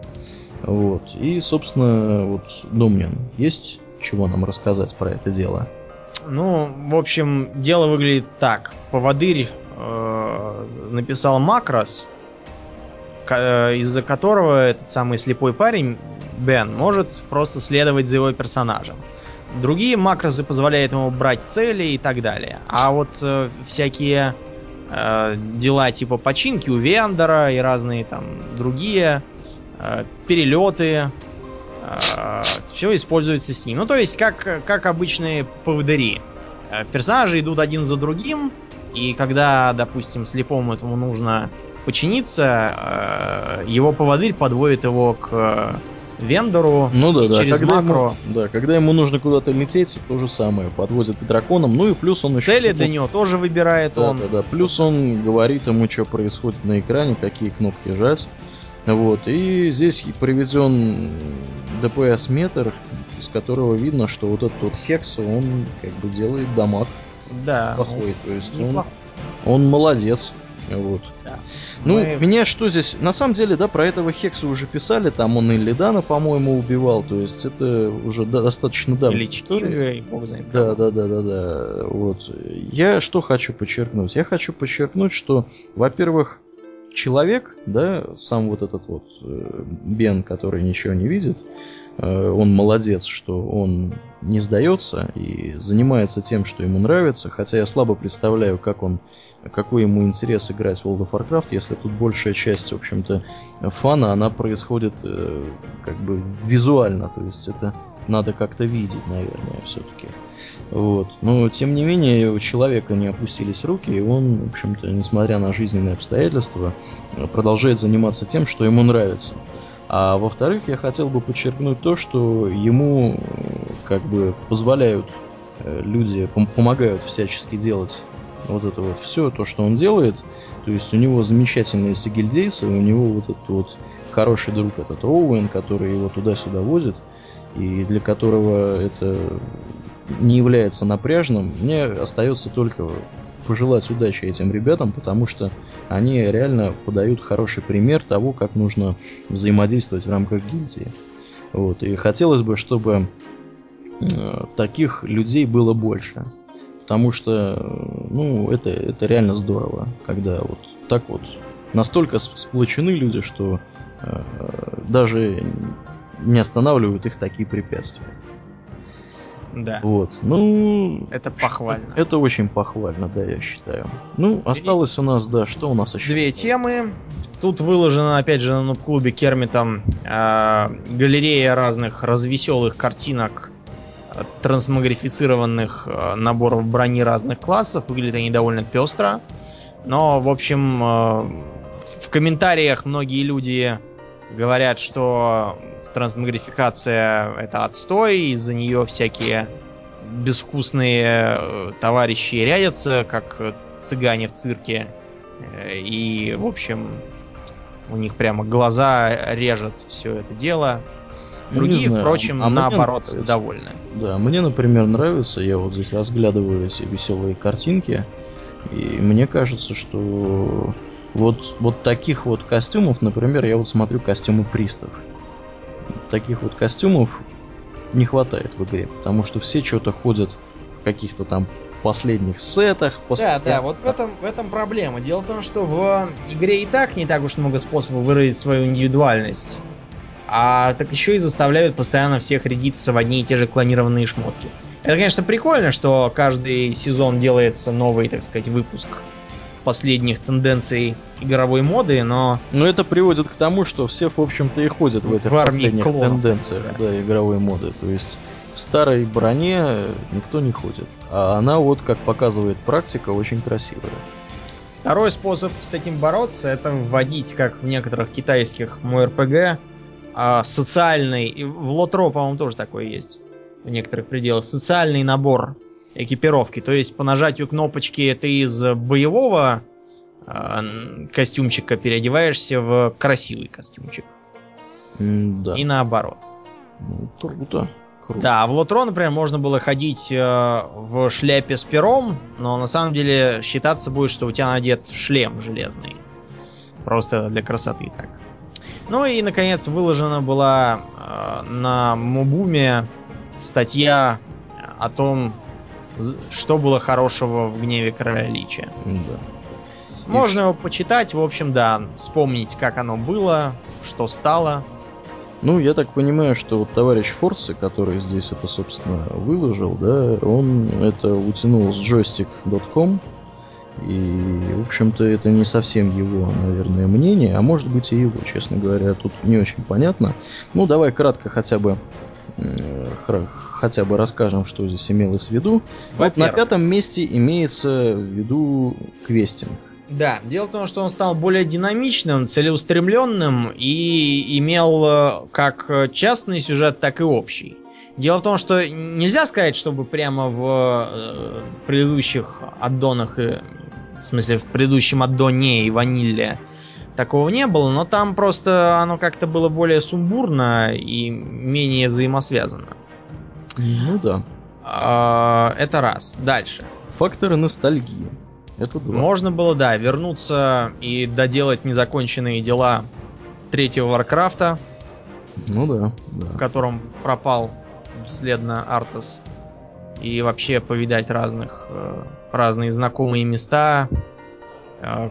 Вот. И, собственно, вот Домнин, есть чего нам рассказать про это дело? Ну, в общем, дело выглядит так. Поводырь э, написал макрос, э, из-за которого этот самый слепой парень, Бен, может просто следовать за его персонажем. Другие макросы позволяют ему брать цели и так далее. А вот э, всякие э, дела типа починки у Вендора и разные там другие э, перелеты, все используется с ним. Ну, то есть, как, как обычные поводыри. Э, персонажи идут один за другим, и когда, допустим, слепому этому нужно починиться, э, его поводырь подводит его к вендору ну, да, да. через когда макро. Ему, да, когда ему нужно куда-то лететь, то же самое. Подводит к драконам. Ну и плюс он еще... Цели для него тоже выбирает да, он. Да, да, Плюс он говорит ему, что происходит на экране, какие кнопки жать. Вот, и здесь приведен ДПС-метр, из которого видно, что вот этот вот Хекс, он как бы делает дамаг да, плохой. То есть он, он молодец. Вот. Да. Ну, Мы... меня что здесь... На самом деле, да, про этого Хекса уже писали, там он и Лидана, по-моему, убивал, то есть это уже достаточно давно. Или Кинга, и бог знает Да, да, да, да, да. Вот. Я что хочу подчеркнуть? Я хочу подчеркнуть, что, во-первых, человек, да, сам вот этот вот э, Бен, который ничего не видит, э, он молодец, что он не сдается и занимается тем, что ему нравится, хотя я слабо представляю, как он, какой ему интерес играть в World of Warcraft, если тут большая часть, в общем-то, фана, она происходит э, как бы визуально, то есть это надо как-то видеть, наверное, все-таки. Вот. Но, тем не менее, у человека не опустились руки, и он, в общем-то, несмотря на жизненные обстоятельства, продолжает заниматься тем, что ему нравится. А во-вторых, я хотел бы подчеркнуть то, что ему как бы позволяют э, люди, пом- помогают всячески делать вот это вот все, то, что он делает. То есть у него замечательные сигильдейцы, у него вот этот вот хороший друг этот Роуэн, который его туда-сюда возит, и для которого это не является напряжным, мне остается только пожелать удачи этим ребятам, потому что они реально подают хороший пример того, как нужно взаимодействовать в рамках гильдии. Вот. И хотелось бы, чтобы э, таких людей было больше. Потому что, ну, это, это реально здорово, когда вот так вот настолько сплочены люди, что э, даже не останавливают их такие препятствия. Да. Вот. Ну. Это похвально. Это очень похвально, да, я считаю. Ну, осталось у нас, да, что у нас еще? Две темы. Тут выложено, опять же, на клубе Кермитом э, галерея разных развеселых картинок трансмагрифицированных э, наборов брони разных классов. Выглядят они довольно пестро. Но, в общем, э, в комментариях многие люди говорят, что трансмагрификация это отстой, из-за нее всякие безвкусные э, товарищи рядятся, как цыгане в цирке. Э, и, в общем, у них прямо глаза режет все это дело. Ну, Другие, знаю, впрочем, а наоборот, довольны. Да, мне, например, нравится, я вот здесь разглядываю эти веселые картинки, и мне кажется, что вот, вот таких вот костюмов, например, я вот смотрю костюмы пристав таких вот костюмов не хватает в игре, потому что все что-то ходят в каких-то там последних сетах. После... Да, да, вот в этом, в этом проблема. Дело в том, что в игре и так не так уж много способов выразить свою индивидуальность. А так еще и заставляют постоянно всех рядиться в одни и те же клонированные шмотки. Это, конечно, прикольно, что каждый сезон делается новый, так сказать, выпуск последних тенденций игровой моды, но... Но это приводит к тому, что все, в общем-то, и ходят в этих в последних клонов, тенденциях да. Да, игровой моды. То есть в старой броне никто не ходит. А она вот, как показывает практика, очень красивая. Второй способ с этим бороться, это вводить, как в некоторых китайских МРПГ, а, социальный... В Лотро, по-моему, тоже такое есть в некоторых пределах. Социальный набор экипировки. То есть по нажатию кнопочки ты из боевого э, костюмчика переодеваешься в красивый костюмчик. Да. И наоборот. Ну, круто. Круто. Да, в Лотрон, например, можно было ходить э, в шляпе с пером, но на самом деле считаться будет, что у тебя надет шлем железный. Просто для красоты так. Ну и, наконец, выложена была э, на Мубуме статья о том, что было хорошего в гневе короля Лича. Да. Можно его почитать, в общем, да, вспомнить, как оно было, что стало. Ну, я так понимаю, что вот товарищ Форсы, который здесь это, собственно, выложил, да, он это утянул с joystick.com, и, в общем-то, это не совсем его, наверное, мнение, а может быть и его, честно говоря, тут не очень понятно. Ну, давай кратко хотя бы хотя бы расскажем, что здесь имелось в виду. Вот на пятом месте имеется в виду квестинг. Да, дело в том, что он стал более динамичным, целеустремленным и имел э, как частный сюжет, так и общий. Дело в том, что нельзя сказать, чтобы прямо в э, предыдущих аддонах, в смысле в предыдущем аддоне и ванилле такого не было, но там просто оно как-то было более сумбурно и менее взаимосвязано. Ну да. А, это раз. Дальше. Факторы ностальгии. Это два. Можно было, да, вернуться и доделать незаконченные дела третьего Варкрафта. Ну да, да. В котором пропал бесследно Артас. И вообще повидать разных, э, разные знакомые места,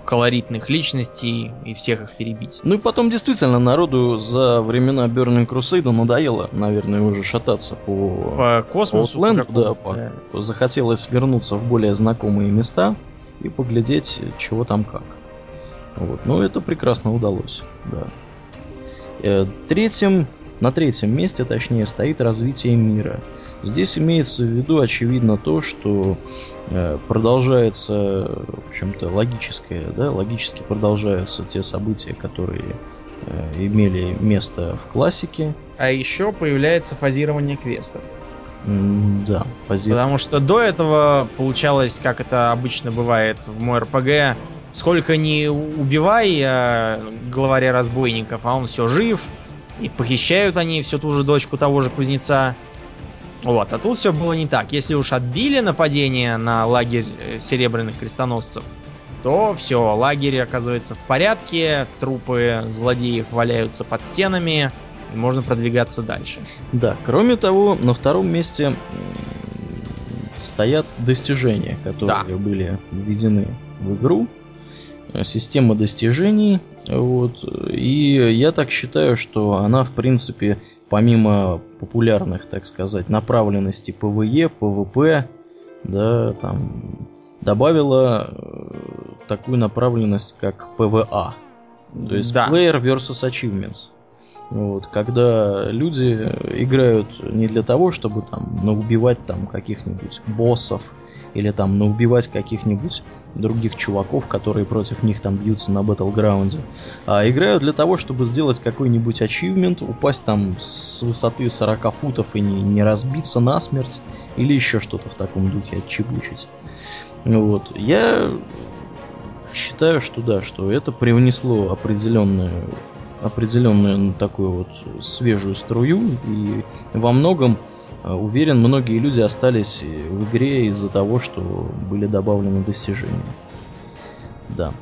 колоритных личностей и всех их перебить. Ну и потом действительно народу за времена Burning Crusade надоело, наверное, уже шататься по, по космосу. Outland, по да, по, да. захотелось вернуться в более знакомые места и поглядеть, чего там как. Вот. Но это прекрасно удалось, да. Э, третьим, на третьем месте, точнее, стоит развитие мира. Здесь имеется в виду, очевидно, то, что э, продолжается, в общем-то, логическое, да, логически продолжаются те события, которые э, имели место в классике. А еще появляется фазирование квестов. да, фазирование. Потому что до этого получалось, как это обычно бывает в мой РПГ, сколько не убивай а, главаря разбойников, а он все жив, и похищают они всю ту же дочку того же кузнеца. Вот, а тут все было не так. Если уж отбили нападение на лагерь э, серебряных крестоносцев, то все, лагерь оказывается в порядке, трупы злодеев валяются под стенами, и можно продвигаться дальше. Да, кроме того, на втором месте стоят достижения, которые да. были введены в игру. Э, система достижений. Вот, и я так считаю, что она, в принципе, помимо популярных, так сказать, направленностей PvE, PvP, да, там, добавила э, такую направленность, как PvA. То есть да. Player versus Achievements. Вот, когда люди играют не для того, чтобы там наубивать там каких-нибудь боссов или там наубивать каких-нибудь других чуваков, которые против них там бьются на батлграунде, а играют для того, чтобы сделать какой-нибудь ачивмент, упасть там с высоты 40 футов и не, не разбиться насмерть, или еще что-то в таком духе отчебучить. Вот. Я считаю, что да, что это привнесло определенную определенную такую вот свежую струю и во многом уверен, многие люди остались в игре из-за того, что были добавлены достижения. Да.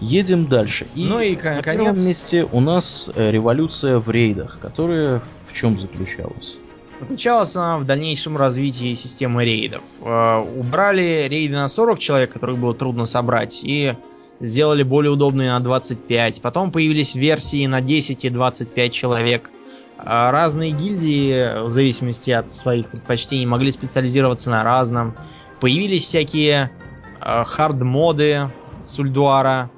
Едем дальше. И ну и на первом месте у нас э, революция в рейдах, которая в чем заключалась? Заключалась она в дальнейшем развитии системы рейдов. Э, убрали рейды на 40 человек, которых было трудно собрать, и сделали более удобные на 25. Потом появились версии на 10 и 25 человек. А разные гильдии, в зависимости от своих предпочтений, могли специализироваться на разном. Появились всякие э, хард-моды Сульдуара,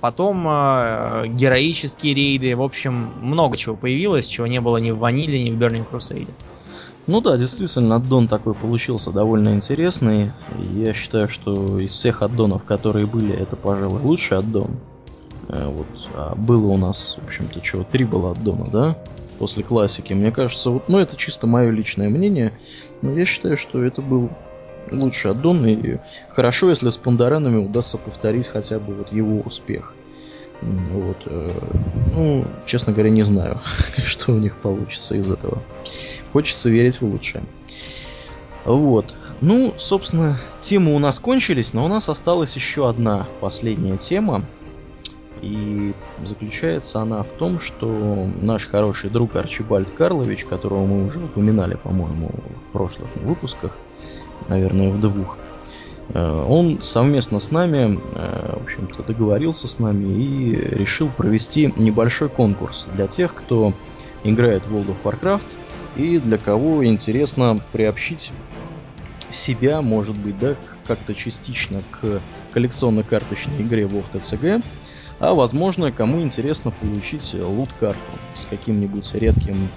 потом э, героические рейды, в общем, много чего появилось, чего не было ни в Ваниле, ни в Burning Crusade. Ну да, действительно, аддон такой получился довольно интересный. Я считаю, что из всех аддонов, которые были, это, пожалуй, лучший аддон. Э, вот, а было у нас, в общем-то, чего, три было аддона, да? После классики. Мне кажется, вот, ну это чисто мое личное мнение, но я считаю, что это был лучший аддон, и хорошо, если с Пандаранами удастся повторить хотя бы вот его успех. Вот, э, ну, честно говоря, не знаю, что у них получится из этого. Хочется верить в лучшее. Вот. Ну, собственно, темы у нас кончились, но у нас осталась еще одна последняя тема. И заключается она в том, что наш хороший друг Арчибальд Карлович, которого мы уже упоминали, по-моему, в прошлых выпусках, наверное, в двух, э, он совместно с нами, э, в общем-то, договорился с нами и решил провести небольшой конкурс для тех, кто играет в World of Warcraft и для кого интересно приобщить себя, может быть, да, как-то частично к коллекционно-карточной игре WoW TCG, а возможно, кому интересно получить лут-карту с каким-нибудь редким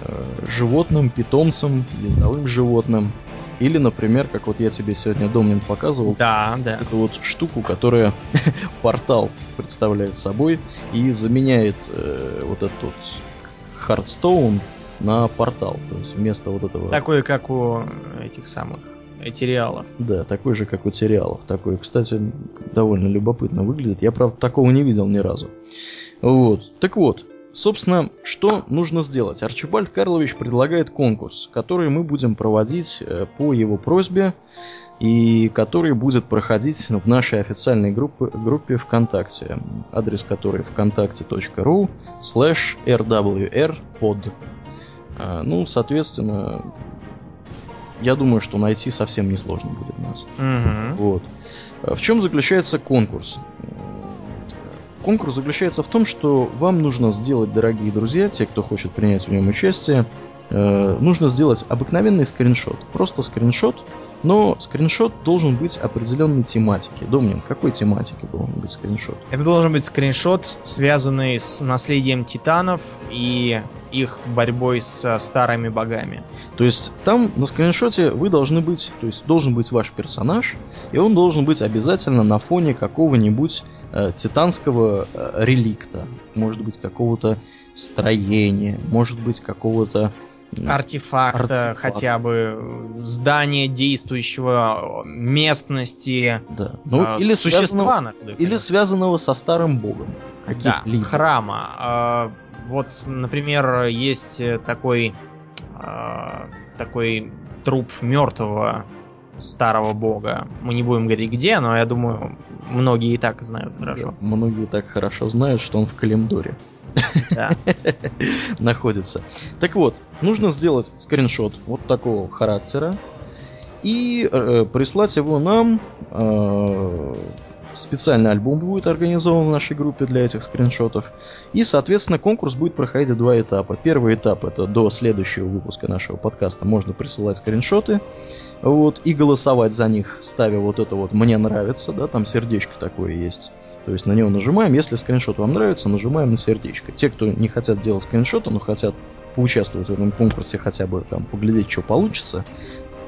э, животным, питомцем, ездовым животным. Или, например, как вот я тебе сегодня Домнин показывал, да, да. эту вот штуку, которая портал представляет собой и заменяет э, вот этот Хардстоун на портал. То есть вместо вот этого... Такой, как у этих самых Этериалов. Да, такой же, как у Териалов. Такой, кстати, довольно любопытно выглядит. Я, правда, такого не видел ни разу. Вот. Так вот, собственно, что нужно сделать? Арчибальд Карлович предлагает конкурс, который мы будем проводить э, по его просьбе и который будет проходить в нашей официальной группе, группе ВКонтакте, адрес которой вконтакте.ру slash rwrpod. Ну, соответственно, я думаю, что найти совсем несложно будет нас. Угу. Вот. А в чем заключается конкурс? Конкурс заключается в том, что вам нужно сделать, дорогие друзья, те, кто хочет принять в нем участие, э, нужно сделать обыкновенный скриншот. Просто скриншот но скриншот должен быть определенной тематики. Домнин, какой тематики должен быть скриншот? Это должен быть скриншот, связанный с наследием титанов и их борьбой с старыми богами. То есть там на скриншоте вы должны быть, то есть должен быть ваш персонаж, и он должен быть обязательно на фоне какого-нибудь э, титанского э, реликта, может быть какого-то строения, может быть какого-то артефакта, артефакт. хотя бы здания действующего, местности, да. ну, э, или существа. Связанного, или связанного со старым богом. Да, храма. Э, вот, например, есть такой, э, такой труп мертвого старого бога. Мы не будем говорить где, но я думаю, многие и так знают хорошо. Да, многие так хорошо знают, что он в Калимдоре. находится. Так вот, нужно сделать скриншот вот такого характера и э, прислать его нам. Специальный альбом будет организован в нашей группе для этих скриншотов. И, соответственно, конкурс будет проходить в два этапа. Первый этап это до следующего выпуска нашего подкаста можно присылать скриншоты вот, и голосовать за них, ставя вот это вот «мне нравится», да, там сердечко такое есть. То есть на него нажимаем, если скриншот вам нравится, нажимаем на сердечко. Те, кто не хотят делать скриншоты, но хотят поучаствовать в этом конкурсе, хотя бы там поглядеть, что получится,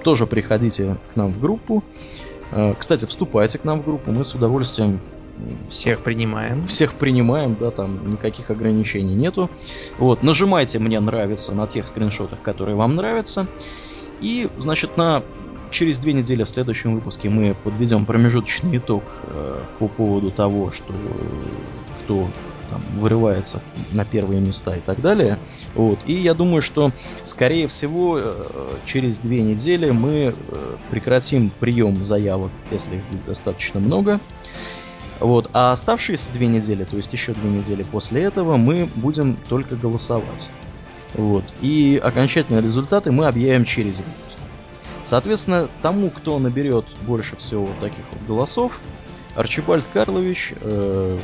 тоже приходите к нам в группу. Э, кстати, вступайте к нам в группу, мы с удовольствием всех принимаем. Всех принимаем, да, там никаких ограничений нету. Вот, нажимайте «Мне нравится» на тех скриншотах, которые вам нравятся. И, значит, на через две недели в следующем выпуске мы подведем промежуточный итог э, по поводу того, что кто там вырывается на первые места и так далее. Вот. И я думаю, что, скорее всего, э, через две недели мы э, прекратим прием заявок, если их будет достаточно много. Вот. А оставшиеся две недели, то есть еще две недели после этого, мы будем только голосовать. Вот. И окончательные результаты мы объявим через выпуск. Соответственно, тому, кто наберет больше всего таких вот голосов, Арчибальд Карлович э,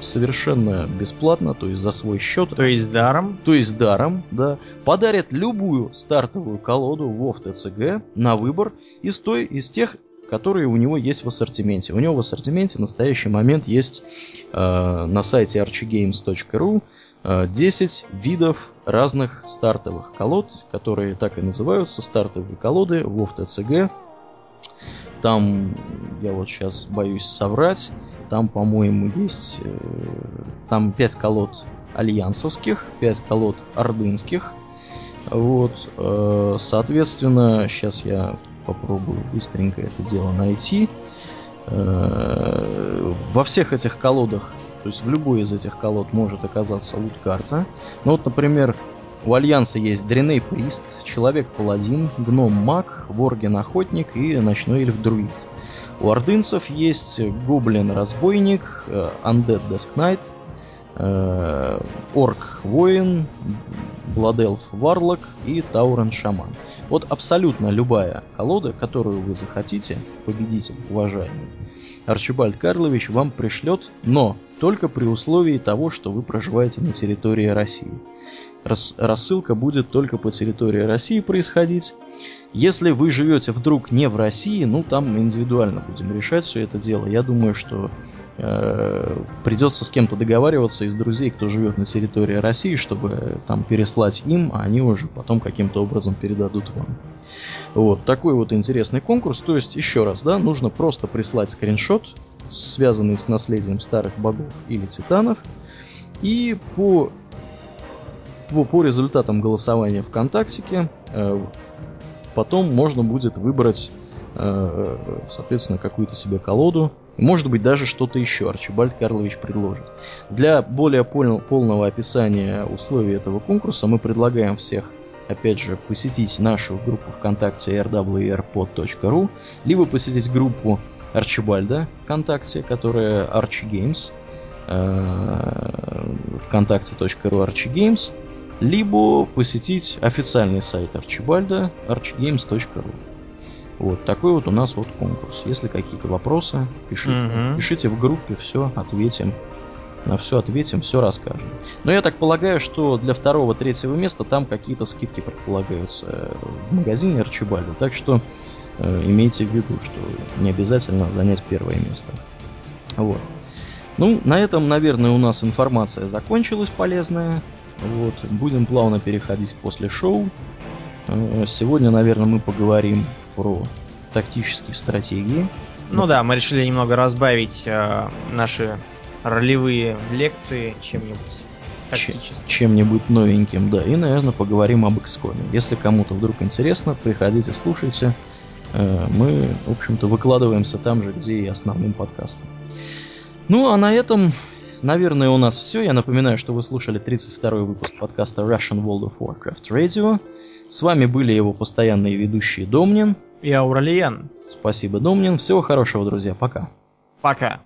совершенно бесплатно, то есть за свой счет. То есть даром? То есть даром, да. Подарит любую стартовую колоду в ТЦГ на выбор из той, из тех, которые у него есть в ассортименте. У него в ассортименте в настоящий момент есть э, на сайте archigames.ru 10 э, видов разных стартовых колод, которые так и называются, стартовые колоды в ТЦГ. Там, я вот сейчас боюсь соврать, там, по-моему, есть... Э, там 5 колод альянсовских, 5 колод ордынских. Вот, э, соответственно, сейчас я попробую быстренько это дело найти. Во всех этих колодах то есть в любой из этих колод может оказаться лут-карта. Ну вот, например, у Альянса есть Дреней Прист, Человек-Паладин, Гном-Маг, Ворген-Охотник и Ночной Эльф-Друид. У ордынцев есть Гоблин-Разбойник, Undead Desk Knight, Орк-Воин, Бладелф-Варлок и Таурен-Шаман. Вот абсолютно любая колода, которую вы захотите, победитель, уважаемый, Арчибальд Карлович вам пришлет, но только при условии того, что вы проживаете на территории России. Рас рассылка будет только по территории России происходить. Если вы живете вдруг не в России, ну там индивидуально будем решать все это дело. Я думаю, что э, придется с кем-то договариваться из друзей, кто живет на территории России, чтобы там переслать им, а они уже потом каким-то образом передадут вам. Вот такой вот интересный конкурс. То есть еще раз, да, нужно просто прислать скриншот, связанный с наследием старых богов или титанов, и по по, по результатам голосования ВКонтактике э, потом можно будет выбрать, э, соответственно, какую-то себе колоду. может быть, даже что-то еще Арчибальд Карлович предложит. Для более полного описания условий этого конкурса мы предлагаем всех опять же, посетить нашу группу ВКонтакте rwrpod.ru, либо посетить группу Арчибальда ВКонтакте, которая Archie Games, э, вконтакте.ру Archie Games, либо посетить официальный сайт Арчибальда archgames.ru. Вот такой вот у нас вот конкурс. Если какие-то вопросы, пишите. Mm-hmm. Пишите в группе, все, ответим. На все ответим, все расскажем. Но я так полагаю, что для второго, третьего места там какие-то скидки предполагаются в магазине Арчибальда. Так что имейте в виду, что не обязательно занять первое место. Вот. Ну, на этом, наверное, у нас информация закончилась полезная. Вот. Будем плавно переходить после шоу. Э, сегодня, наверное, мы поговорим про тактические стратегии. Ну да, мы решили немного разбавить э, наши ролевые лекции чем-нибудь тактическим. Чем-нибудь новеньким, да. И, наверное, поговорим об XCOM. Если кому-то вдруг интересно, приходите, слушайте. Э, мы, в общем-то, выкладываемся там же, где и основным подкастом. Ну, а на этом, наверное, у нас все. Я напоминаю, что вы слушали 32-й выпуск подкаста Russian World of Warcraft Radio. С вами были его постоянные ведущие Домнин и Ауралиен. Спасибо, Домнин. Всего хорошего, друзья. Пока. Пока.